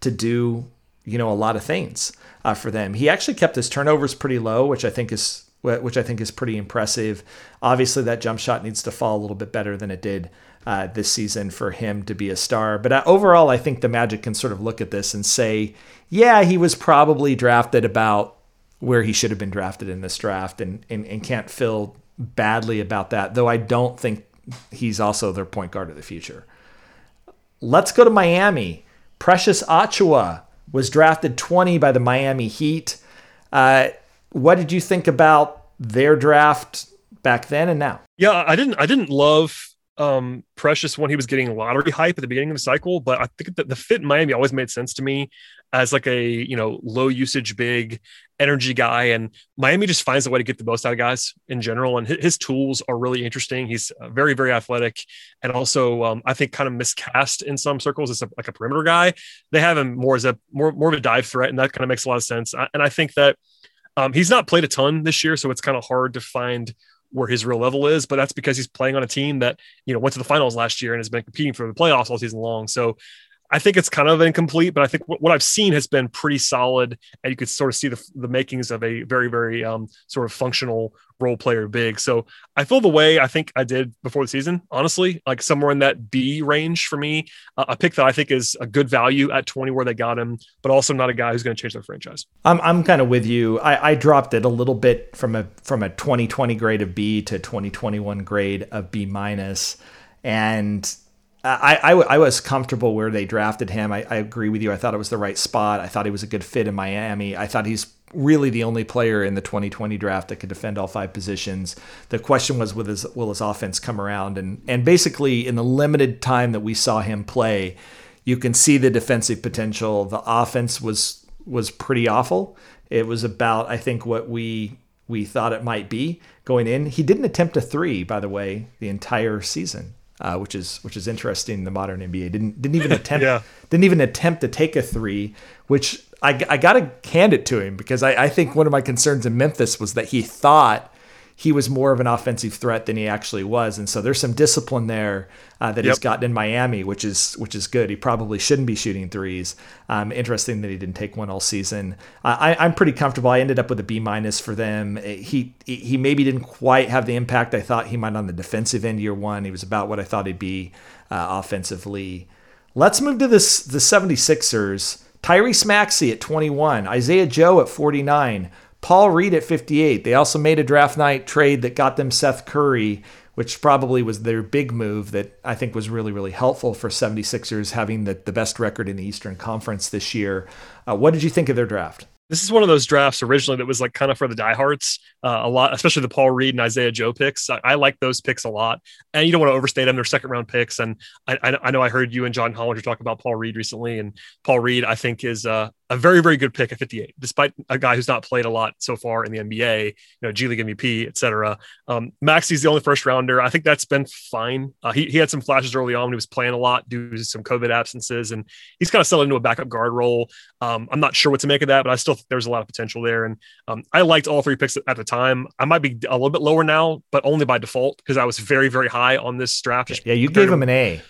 to do, you know, a lot of things uh, for them. He actually kept his turnovers pretty low, which I think is which I think is pretty impressive. Obviously, that jump shot needs to fall a little bit better than it did uh, this season for him to be a star. But uh, overall, I think the Magic can sort of look at this and say, yeah, he was probably drafted about where he should have been drafted in this draft and, and, and can't feel badly about that, though I don't think he's also their point guard of the future. Let's go to Miami. Precious Achiuwa was drafted 20 by the Miami Heat. Uh, what did you think about their draft back then and now? Yeah, I didn't I didn't love um Precious when he was getting lottery hype at the beginning of the cycle, but I think that the fit in Miami always made sense to me as like a you know low usage big energy guy and Miami just finds a way to get the most out of guys in general and his tools are really interesting. He's uh, very very athletic and also um, I think kind of miscast in some circles as a, like a perimeter guy. They have him more as a more more of a dive threat and that kind of makes a lot of sense. And I think that Um, he's not played a ton this year, so it's kind of hard to find where his real level is, but that's because he's playing on a team that, you know, went to the finals last year and has been competing for the playoffs all season long. So I think it's kind of incomplete, but I think what I've seen has been pretty solid, and you could sort of see the, the makings of a very, very um, sort of functional role player big. So I feel the way I think I did before the season, honestly, like somewhere in that B range for me, uh, a pick that I think is a good value at 20 where they got him, but also not a guy who's going to change their franchise. I'm, I'm kind of with you. I, I dropped it a little bit from a from a 2020 grade of B to 2021 grade of B minus, and I, I, I, was comfortable where they drafted him. I, I, agree with you. I thought it was the right spot. I thought he was a good fit in Miami. I thought he's really the only player in the 2020 draft that could defend all five positions. The question was, will his, will his offense come around? And, and basically, in the limited time that we saw him play, you can see the defensive potential. The offense was was pretty awful. It was about, I think, what we we thought it might be going in. He didn't attempt a three, by the way, the entire season uh, which is which is interesting the modern NBA. Didn't didn't even attempt yeah. didn't even attempt to take a three, which I, I got to hand it to him because I, I think one of my concerns in Memphis was that he thought he was more of an offensive threat than he actually was, and so there's some discipline there uh, that yep. he's gotten in Miami, which is which is good. He probably shouldn't be shooting threes. Um, interesting that he didn't take one all season. Uh, I, I'm pretty comfortable. I ended up with a B minus for them. He he maybe didn't quite have the impact I thought he might on the defensive end year one. He was about what I thought he'd be uh, offensively. Let's move to this the 76ers. Tyrese Maxey at 21, Isaiah Joe at 49. Paul Reed at 58. They also made a draft night trade that got them Seth Curry, which probably was their big move that I think was really, really helpful for 76ers having the, the best record in the Eastern Conference this year. Uh, what did you think of their draft? this is one of those drafts originally that was like kind of for the diehards uh, a lot, especially the Paul Reed and Isaiah Joe picks. I, I, like those picks a lot, and you don't want to overstate them. They're second round picks, and I, I, know I heard you and John Hollinger talk about Paul Reed recently, and Paul Reed I think is uh, a very very good pick at 58, despite a guy who's not played a lot so far in the NBA. You know, G League MVP, etc. Um, Maxey's the only first rounder. I think that's been fine. Uh, he he had some flashes early on when he was playing a lot due to some COVID absences, and he's kind of settled into a backup guard role. Um, I'm not sure what to make of that, but I still think there's a lot of potential there. And um, I liked all three picks at the time. I might be a little bit lower now, but only by default because I was very, very high on this draft. Yeah, you gave him an A.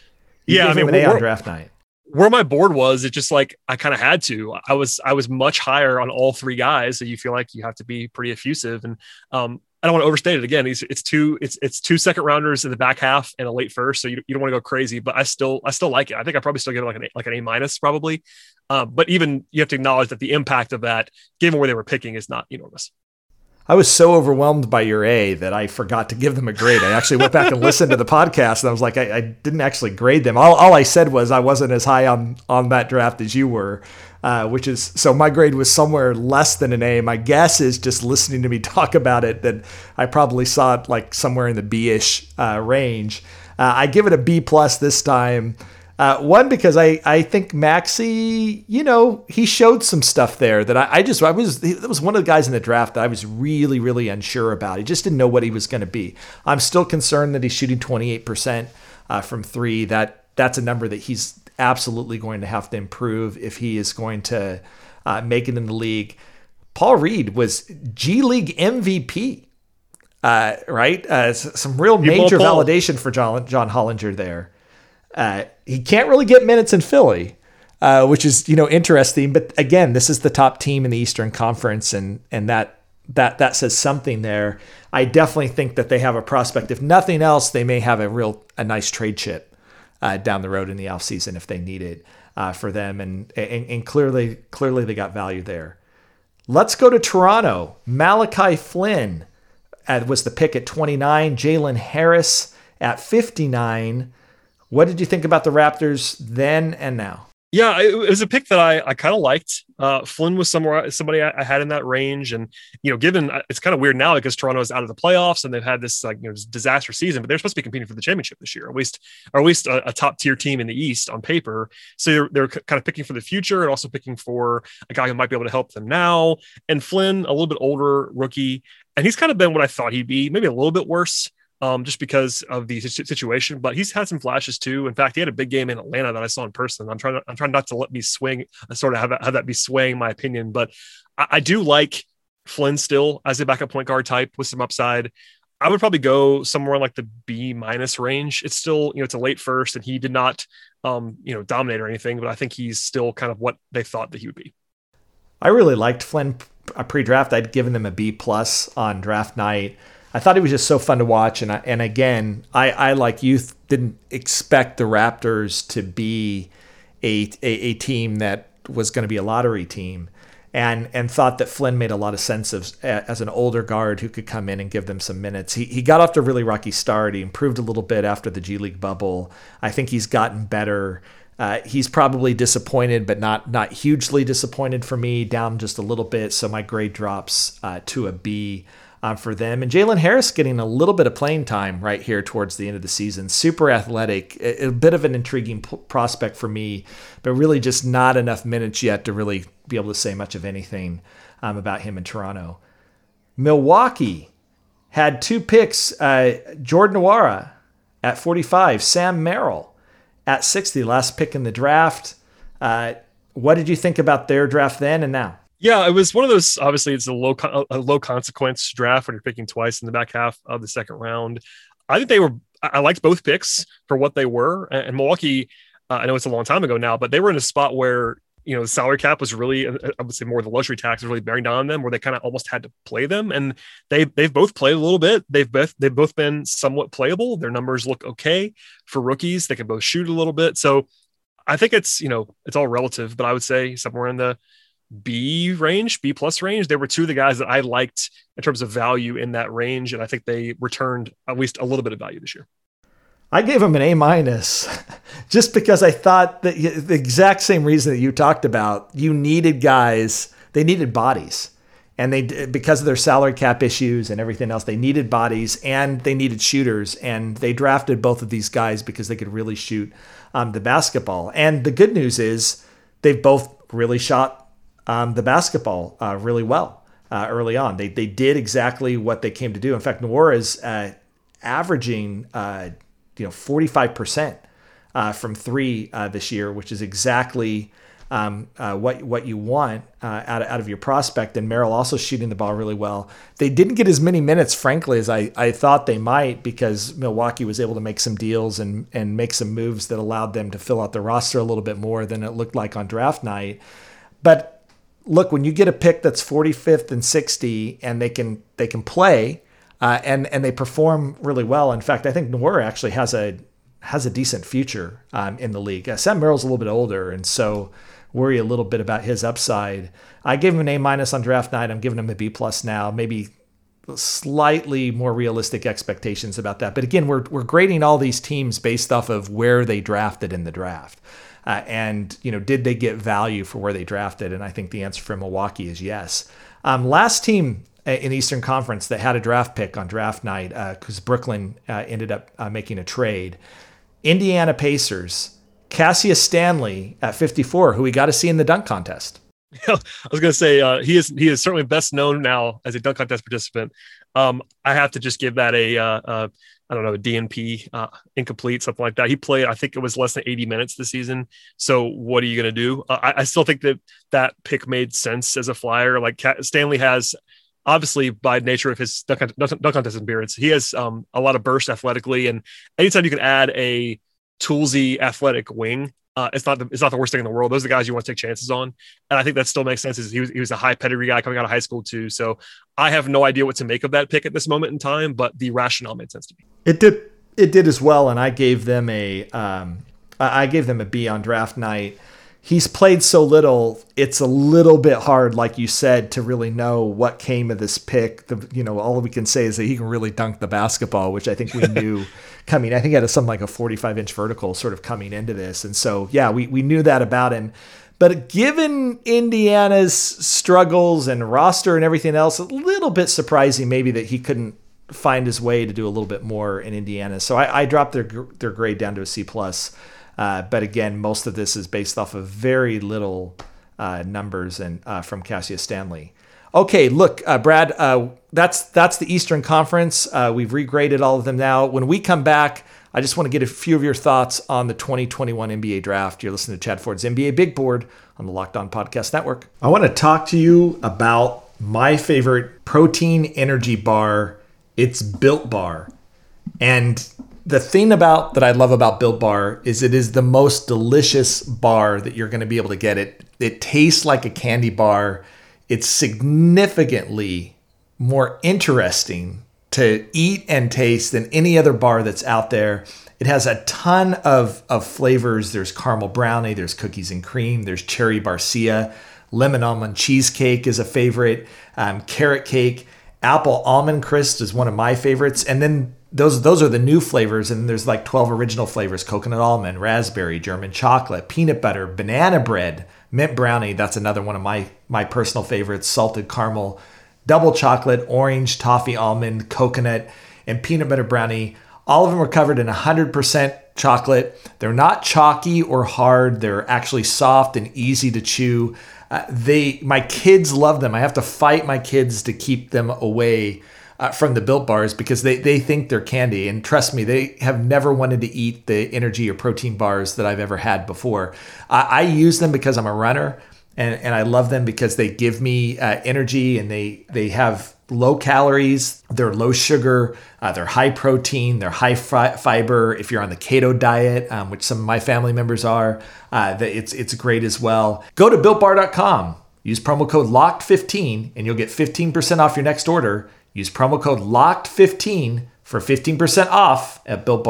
You yeah, I mean, an A on draft night. Where my board was, it just like I kind of had to. I was I was much higher on all three guys, so you feel like you have to be pretty effusive. And um, I don't want to overstate it again. It's, it's two it's it's two second rounders in the back half and a late first, so you, you don't want to go crazy. But I still I still like it. I think I probably still give it like an like an A minus probably. Uh, but even you have to acknowledge that the impact of that, given where they were picking, is not enormous. I was so overwhelmed by your A that I forgot to give them a grade. I actually went back and listened to the podcast, and I was like, I, I, didn't actually grade them. All, all I said was I wasn't as high on on that draft as you were, uh, which is so my grade was somewhere less than an A. My guess is just listening to me talk about it that I probably saw it like somewhere in the B-ish uh, range. Uh, I give it a B plus this time. Uh, one because I, I think Maxey, you know, he showed some stuff there that I, I just I was that was one of the guys in the draft that I was really really unsure about. He just didn't know what he was going to be. I'm still concerned that he's shooting 28 uh, percent from three. That that's a number that he's absolutely going to have to improve if he is going to uh, make it in the league. Paul Reed was G League MVP, uh, right? Uh, some real major validation for John John Hollinger there. Uh, he can't really get minutes in Philly, uh, which is you know interesting. But again, this is the top team in the Eastern Conference, and and that that that says something there. I definitely think that they have a prospect. If nothing else, they may have a real a nice trade chip uh, down the road in the offseason if they need it uh, for them. And, and and clearly clearly they got value there. Let's go to Toronto. Malachi Flynn uh, was the pick at 29. Jalen Harris at 59. What did you think about the Raptors then and now? Yeah, it was a pick that I, I kind of liked. Uh, Flynn was somewhere somebody I, I, had in that range, and you know, given uh, it's kind of weird now because Toronto is out of the playoffs and they've had this like you know disaster season, but they're supposed to be competing for the championship this year, at least or at least a, a top tier team in the East on paper. So they're, they're kind of picking for the future and also picking for a guy who might be able to help them now. And Flynn, a little bit older rookie, and he's kind of been what I thought he'd be, maybe a little bit worse um, just because of the situation. But he's had some flashes too. In fact, he had a big game in Atlanta that I saw in person. I'm trying to, I'm trying not to let me swing, uh, sort of have that, have that be swaying my opinion. But I, I do like Flynn still as a backup point guard type with some upside. I would probably go somewhere in like the B minus range. It's still, you know, it's a late first and he did not, um, you know, dominate or anything, but I think he's still kind of what they thought that he would be. I really liked Flynn pre-draft. I'd given him a B plus on draft night. I thought he was just so fun to watch. And I, and again, I, I like you didn't expect the Raptors to be a, a, a team that was going to be a lottery team and and thought that Flynn made a lot of sense of, as an older guard who could come in and give them some minutes. He, he got off to a really rocky start. He improved a little bit after the G League bubble. I think he's gotten better. Uh, he's probably disappointed, but not not hugely disappointed for me. Down just a little bit, so my grade drops uh, to a B um, for them. And Jalen Harris getting a little bit of playing time right here towards the end of the season. Super athletic, a, a bit of an intriguing p- prospect for me, but really just not enough minutes yet to really be able to say much of anything um, about him in Toronto. Milwaukee had two picks uh, Jordan Nwora at 45, Sam Merrill at 60, last pick in the draft. Uh, what did you think about their draft then and now? Yeah, it was one of those. Obviously, it's a low a low consequence draft when you're picking twice in the back half of the second round. I think they were. I liked both picks for what they were, and Milwaukee. Uh, I know it's a long time ago now, but they were in a spot where you know the salary cap was really, uh, I would say, more the luxury tax was really bearing down on them, where they kind of almost had to play them, and they they've both played a little bit. They've both they've both been somewhat playable. Their numbers look okay for rookies. They can both shoot a little bit, so I think it's you know it's all relative, but I would say somewhere in the B range, B plus range. They were two of the guys that I liked in terms of value in that range, and I think they returned at least a little bit of value this year. I gave them an A minus, just because I thought that the exact same reason that you talked about. You needed guys; they needed bodies, and they because of their salary cap issues and everything else, they needed bodies and they needed shooters, and they drafted both of these guys because they could really shoot um, the basketball. And the good news is they've both really shot um, the basketball uh, really well uh, early on. They, they did exactly what they came to do. In fact, Nwora is uh, averaging uh, you know 45% uh, from three uh, this year, which is exactly um, what what you want out, of, out of your prospect. And Merrill also shooting the ball really well. They didn't get as many minutes, frankly, as I, I thought they might because Milwaukee was able to make some deals and, and make some moves that allowed them to fill out the roster a little bit more than it looked like on draft night. But look, when you get a pick that's 45th and 60 and they can they can play uh, and and they perform really well. In fact, I think Nwora actually has a has a decent future um, in the league. Uh, Sam Merrill's a little bit older, and so worry a little bit about his upside. I gave him an A minus on draft night. I'm giving him a B plus now. Maybe slightly more realistic expectations about that. But again, we're we're grading all these teams based off of where they drafted in the draft. Uh, and you know, did they get value for where they drafted? And I think the answer for Milwaukee is yes. Um, last team uh, in Eastern Conference that had a draft pick on draft night because uh, Brooklyn uh, ended up uh, making a trade. Indiana Pacers, Cassius Stanley at 54, who we got to see in the dunk contest. I was going to say uh, he is he is certainly best known now as a dunk contest participant. Um, I have to just give that a I don't know, a DNP, uh, incomplete, something like that. He played, I think it was less than 80 minutes this season. So what are you going to do? Uh, I, I, still think that that pick made sense as a flyer. Like Stanley has, obviously by nature of his dunk contest appearance, he has um, a lot of burst athletically. And anytime you can add a toolsy athletic wing, uh, it's not the, it's not the worst thing in the world. Those are the guys you want to take chances on, and I think that still makes sense. He was he was a high pedigree guy coming out of high school too. So I have no idea what to make of that pick at this moment in time, but the rationale made sense to me. It did it did as well, and I gave them a um, I gave them a B on draft night he's played so little it's a little bit hard like you said to really know what came of this pick the you know all we can say is that he can really dunk the basketball which i think we knew coming i think he had something like a 45 inch vertical sort of coming into this. And so yeah we, we knew that about him. But given indiana's struggles and roster and everything else a little bit surprising maybe that he couldn't find his way to do a little bit more in indiana. So i, I dropped their their grade down to a c plus. Uh, but again, most of this is based off of very little uh, numbers and uh, from Cassius Stanley. Okay, look, uh, Brad, uh, that's that's the Eastern Conference. Uh, we've regraded all of them now. When we come back, I just want to get a few of your thoughts on the 2021 NBA Draft. You're listening to Chad Ford's NBA Big Board on the Locked On Podcast Network. I want to talk to you about my favorite protein energy bar. It's Built Bar. And the thing about that I love about Built Bar is it is the most delicious bar that you're going to be able to get. It it tastes like a candy bar. It's significantly more interesting to eat and taste than any other bar that's out there. It has a ton of, of flavors. There's caramel brownie, there's cookies and cream, there's cherry barcia, lemon almond cheesecake is a favorite, um, carrot cake, apple almond crisp is one of my favorites, and then those those are the new flavors, and there's like 12 original flavors: coconut almond, raspberry, German chocolate, peanut butter, banana bread, mint brownie. That's another one of my my personal favorites: salted caramel, double chocolate, orange, toffee almond, coconut, and peanut butter brownie. All of them are covered in 100% chocolate. They're not chalky or hard. They're actually soft and easy to chew. Uh, they, my kids love them. I have to fight my kids to keep them away uh, from the built bars because they, they think they're candy. And trust me, they have never wanted to eat the energy or protein bars that I've ever had before. I, I use them because I'm a runner and, and I love them because they give me uh, energy and they, they have low calories, they're low sugar, uh, they're high protein, they're high fi- fiber. If you're on the keto diet, um, which some of my family members are, uh, it's, it's great as well. Go to builtbar.com. Use promo code LOCKED15 and you'll get 15% off your next order. Use promo code LOCKED15 for 15% off at Built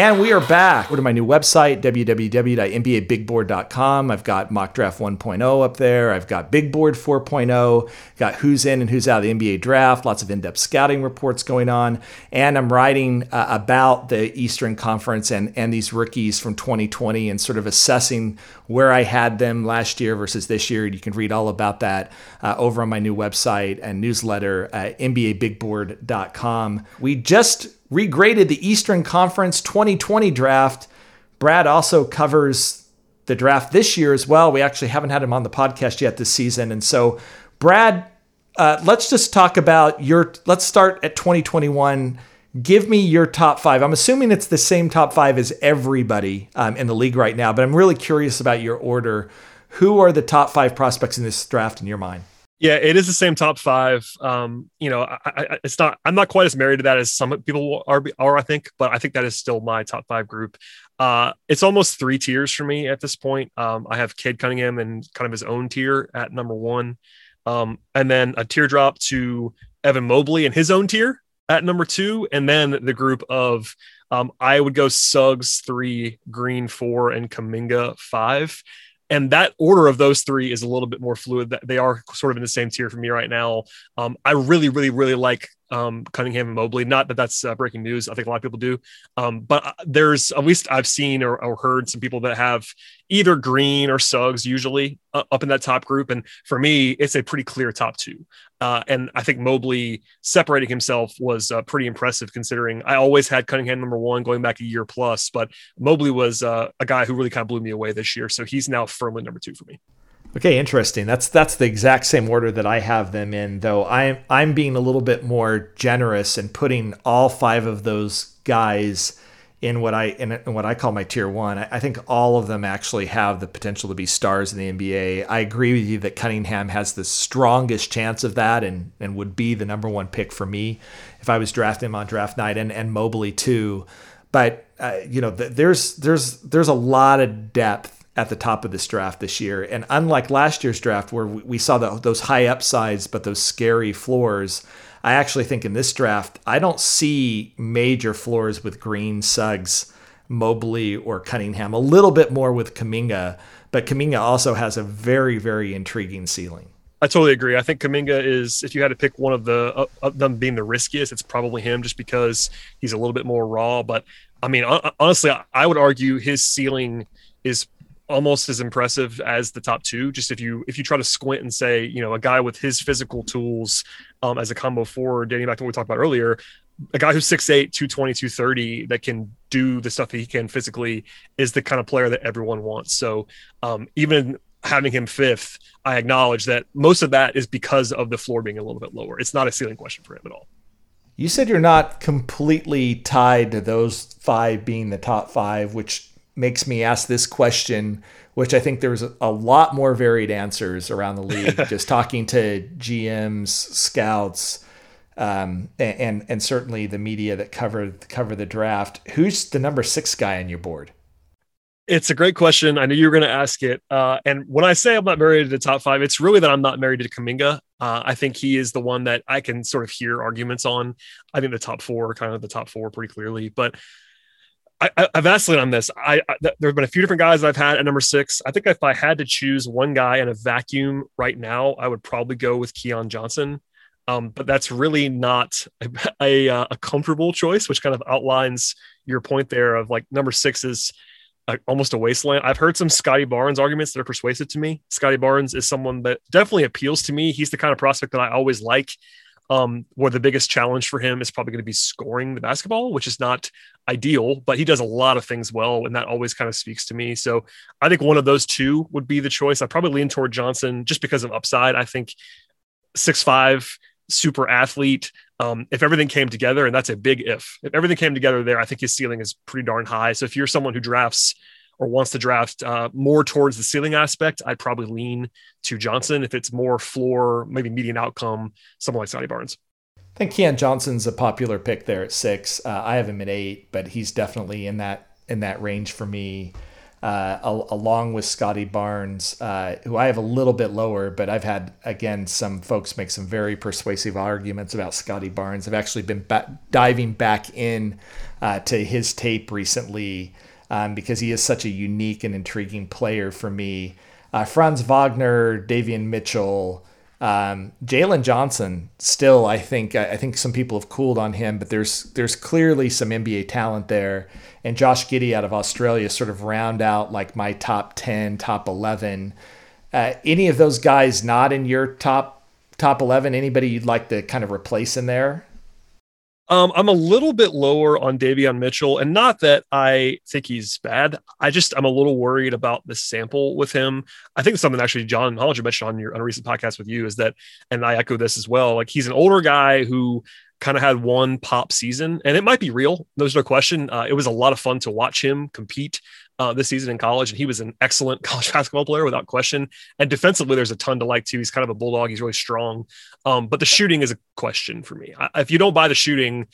And we are back. Go to my new website, www.nbabigboard.com. I've got mock draft 1.0 up there. I've got big board 4.0, got who's in and who's out of the NBA draft, lots of in depth scouting reports going on. And I'm writing uh, about the Eastern Conference and, and these rookies from 2020 and sort of assessing where I had them last year versus this year. You can read all about that uh, over on my new website and newsletter at NBABigBoard.com. We just regraded the Eastern Conference 2020 draft. Brad also covers the draft this year as well. We actually haven't had him on the podcast yet this season. And so, Brad, uh, let's just talk about your, let's start at 2021. Give me your top five. I'm assuming it's the same top five as everybody um, in the league right now, but I'm really curious about your order. Who are the top five prospects in this draft in your mind? Yeah, it is the same top five. Um, you know, I, I, it's not. I'm not quite as married to that as some people are, are. I think, but I think that is still my top five group. Uh, it's almost three tiers for me at this point. Um, I have Cade Cunningham and kind of his own tier at number one, um, and then a teardrop to Evan Mobley and his own tier at number two, and then the group of um, I would go Suggs three, Green four, and Kuminga five and that order of those three is a little bit more fluid. They are sort of in the same tier for me right now. Um, I really, really, really like um, Cunningham and Mobley. Not that that's uh, breaking news. I think a lot of people do. Um, but uh, there's at least I've seen or, or, heard some people that have either Green or Suggs usually uh, up in that top group. And for me, it's a pretty clear top two. Uh, and I think Mobley separating himself was uh, pretty impressive considering I always had Cunningham number one going back a year plus, but Mobley was uh, a guy who really kind of blew me away this year. So he's now firmly number two for me. Okay, interesting. That's that's the exact same order that I have them in, though I'm I'm being a little bit more generous and putting all five of those guys in what I in, what I call my tier one. I, I think all of them actually have the potential to be stars in the NBA. I agree with you that Cunningham has the strongest chance of that and and would be the number one pick for me if I was drafting him on draft night, and and Mobley too. But uh, you know, there's there's there's a lot of depth at the top of this draft this year. And unlike last year's draft, where we saw the, those high upsides but those scary floors, I actually think in this draft, I don't see major floors with Green, Suggs, Mobley, or Cunningham. A little bit more with Kuminga, but Kuminga also has a very, very intriguing ceiling. I totally agree. I think Kuminga is, if you had to pick one of the uh, of them being the riskiest, it's probably him, just because he's a little bit more raw. But I mean, honestly, I would argue his ceiling is almost as impressive as the top two. Just if you if you try to squint and say, you know, a guy with his physical tools um, as a combo forward, dating back to what we talked about earlier, a guy who's 6'8, 220, 230 that can do the stuff that he can physically is the kind of player that everyone wants. So um, even having him fifth, I acknowledge that most of that is because of the floor being a little bit lower. It's not a ceiling question for him at all. You said you're not completely tied to those five being the top five, which makes me ask this question, which I think there's a lot more varied answers around the league. just talking to GMs, scouts, um, and and certainly the media that cover cover the draft. Who's the number six guy on your board? It's a great question. I knew you were going to ask it. Uh, and when I say I'm not married to the top five, it's really that I'm not married to Kuminga. Uh, I think he is the one that I can sort of hear arguments on. I think the top four, kind of the top four, pretty clearly. But I, have vacillated on this. I, I, there have been a few different guys I've had at number six. I think if I had to choose one guy in a vacuum right now, I would probably go with Keon Johnson. Um, but that's really not a, a, a comfortable choice, which kind of outlines your point there of like number six is almost a wasteland. I've heard some Scottie Barnes arguments that are persuasive to me. Scottie Barnes is someone that definitely appeals to me. He's the kind of prospect that I always like. Um, where the biggest challenge for him is probably going to be scoring the basketball, which is not ideal, but he does a lot of things well, and that always kind of speaks to me. So I think one of those two would be the choice. I probably lean toward Johnson just because of upside. I think six five, super athlete. Um, if everything came together, and that's a big if, if everything came together there, I think his ceiling is pretty darn high. So if you're someone who drafts or wants to draft uh, more towards the ceiling aspect, I'd probably lean to Johnson. If it's more floor, maybe median outcome, someone like Scottie Barnes. I think Keon Johnson's a popular pick there at six. Uh, I have him at eight, but he's definitely in that in that range for me uh, along with Scottie Barnes, uh, who I have a little bit lower, but I've had, again, some folks make some very persuasive arguments about Scottie Barnes. I've actually been ba- diving back in uh, to his tape recently um, because he is such a unique and intriguing player for me. Uh, Franz Wagner, Davion Mitchell, um, Jalen Johnson still, I think, I think some people have cooled on him, but there's there's clearly some NBA talent there. And Josh Giddey out of Australia sort of round out like my top ten, top eleven. Uh, any of those guys not in your top top eleven? Anybody you'd like to kind of replace in there? Um, I'm a little bit lower on Davion Mitchell, and not that I think he's bad. I just I'm a little worried about the sample with him. I think something actually John Hollinger mentioned on your on a recent podcast with you is that, and I echo this as well. Like he's an older guy who kind of had one pop season, and it might be real. There's no question. Uh, it was a lot of fun to watch him compete uh, this season in college, and he was an excellent college basketball player without question. And defensively, there's a ton to like too. He's kind of a bulldog. He's really strong, um, but the shooting is a question for me. I, if you don't buy the shooting,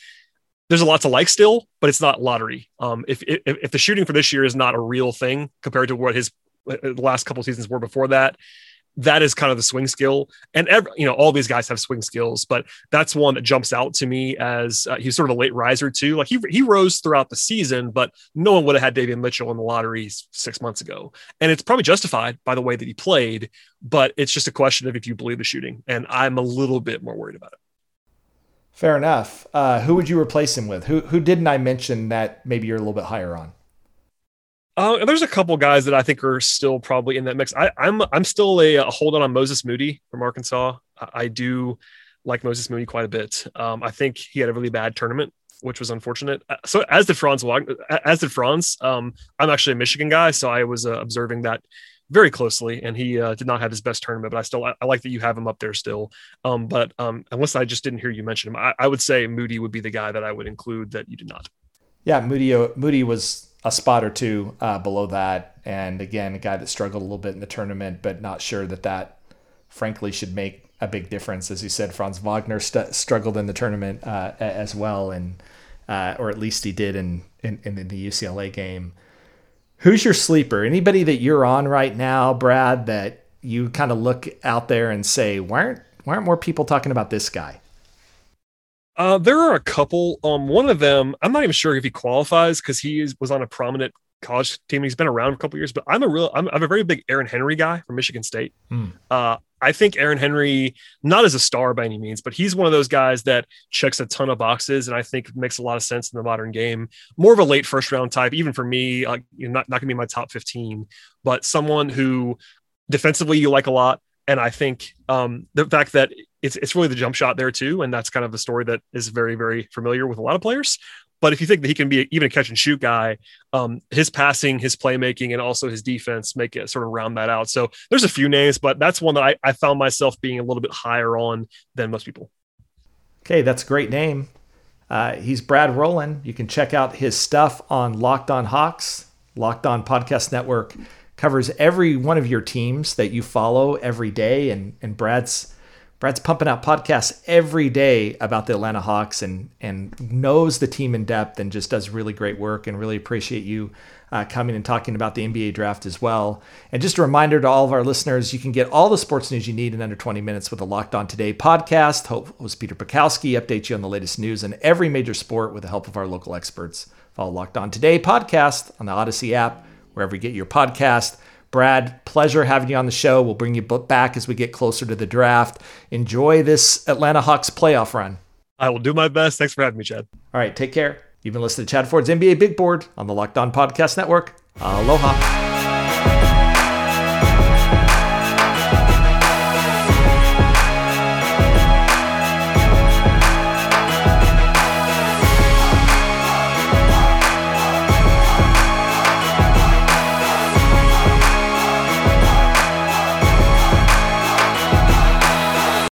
there's a lot to like still, but it's not lottery. Um, if, if, if the shooting for this year is not a real thing compared to what his uh, the last couple seasons were before that, that is kind of the swing skill. And every, you know, all these guys have swing skills, but that's one that jumps out to me as uh, he's sort of a late riser too. Like he he rose throughout the season, but no one would have had Davion Mitchell in the lottery six months ago, and it's probably justified by the way that he played. But it's just a question of if you believe the shooting, and I'm a little bit more worried about it. Fair enough. Uh, who would you replace him with? Who who didn't I mention that maybe you're a little bit higher on? Uh, there's a couple guys that I think are still probably in that mix. I, am I'm, I'm still a, a hold on on Moses Moody from Arkansas. I, I do like Moses Moody quite a bit. Um, I think he had a really bad tournament, which was unfortunate. Uh, so as did Franz, as did Franz. Um, I'm actually a Michigan guy, so I was uh, observing that very closely, and he uh, did not have his best tournament. But I still I, I like that you have him up there still. Um, but um, unless I just didn't hear you mention him, I, I would say Moody would be the guy that I would include that you did not. Yeah, Moody Moody was a spot or two uh, below that. And again, a guy that struggled a little bit in the tournament, but not sure that that, frankly, should make a big difference. As you said, Franz Wagner st- struggled in the tournament uh, as well, and uh, or at least he did in, in, in the UCLA game. Who's your sleeper? Anybody that you're on right now, Brad, that you kind of look out there and say, why aren't why aren't more people talking about this guy? Uh, there are a couple. Um, one of them, I'm not even sure if he qualifies because he is, was on a prominent college team. He's been around a couple years, but I'm a real, I'm, I'm, a very big Aaron Henry guy from Michigan State. Hmm. Uh, I think Aaron Henry, not as a star by any means, but he's one of those guys that checks a ton of boxes, and I think makes a lot of sense in the modern game. More of a late first round type, even for me, like you know, not not gonna be my top 15, but someone who defensively you like a lot, and I think um, the fact that it's it's really the jump shot there too, and that's kind of the story that is very very familiar with a lot of players. But if you think that he can be even a catch and shoot guy, um, his passing, his playmaking, and also his defense make it sort of round that out. So there's a few names, but that's one that I, I found myself being a little bit higher on than most people. Okay, that's a great name. Uh, he's Brad Rowland. You can check out his stuff on Locked On Hawks, Locked On Podcast Network. Covers every one of your teams that you follow every day, and and Brad's Brad's pumping out podcasts every day about the Atlanta Hawks and and knows the team in depth and just does really great work and really appreciate you uh, coming and talking about the NBA draft as well. And just a reminder to all of our listeners, you can get all the sports news you need in under 20 minutes with the Locked On Today podcast. Host Peter Bukowski updates you on the latest news in every major sport with the help of our local experts. Follow Locked On Today podcast on the Odyssey app, wherever you get your podcast. Brad, pleasure having you on the show. We'll bring you back as we get closer to the draft. Enjoy this Atlanta Hawks playoff run. I will do my best. Thanks for having me, Chad. All right, take care. You've been listening to Chad Ford's NBA Big Board on the Locked On Podcast Network. Aloha.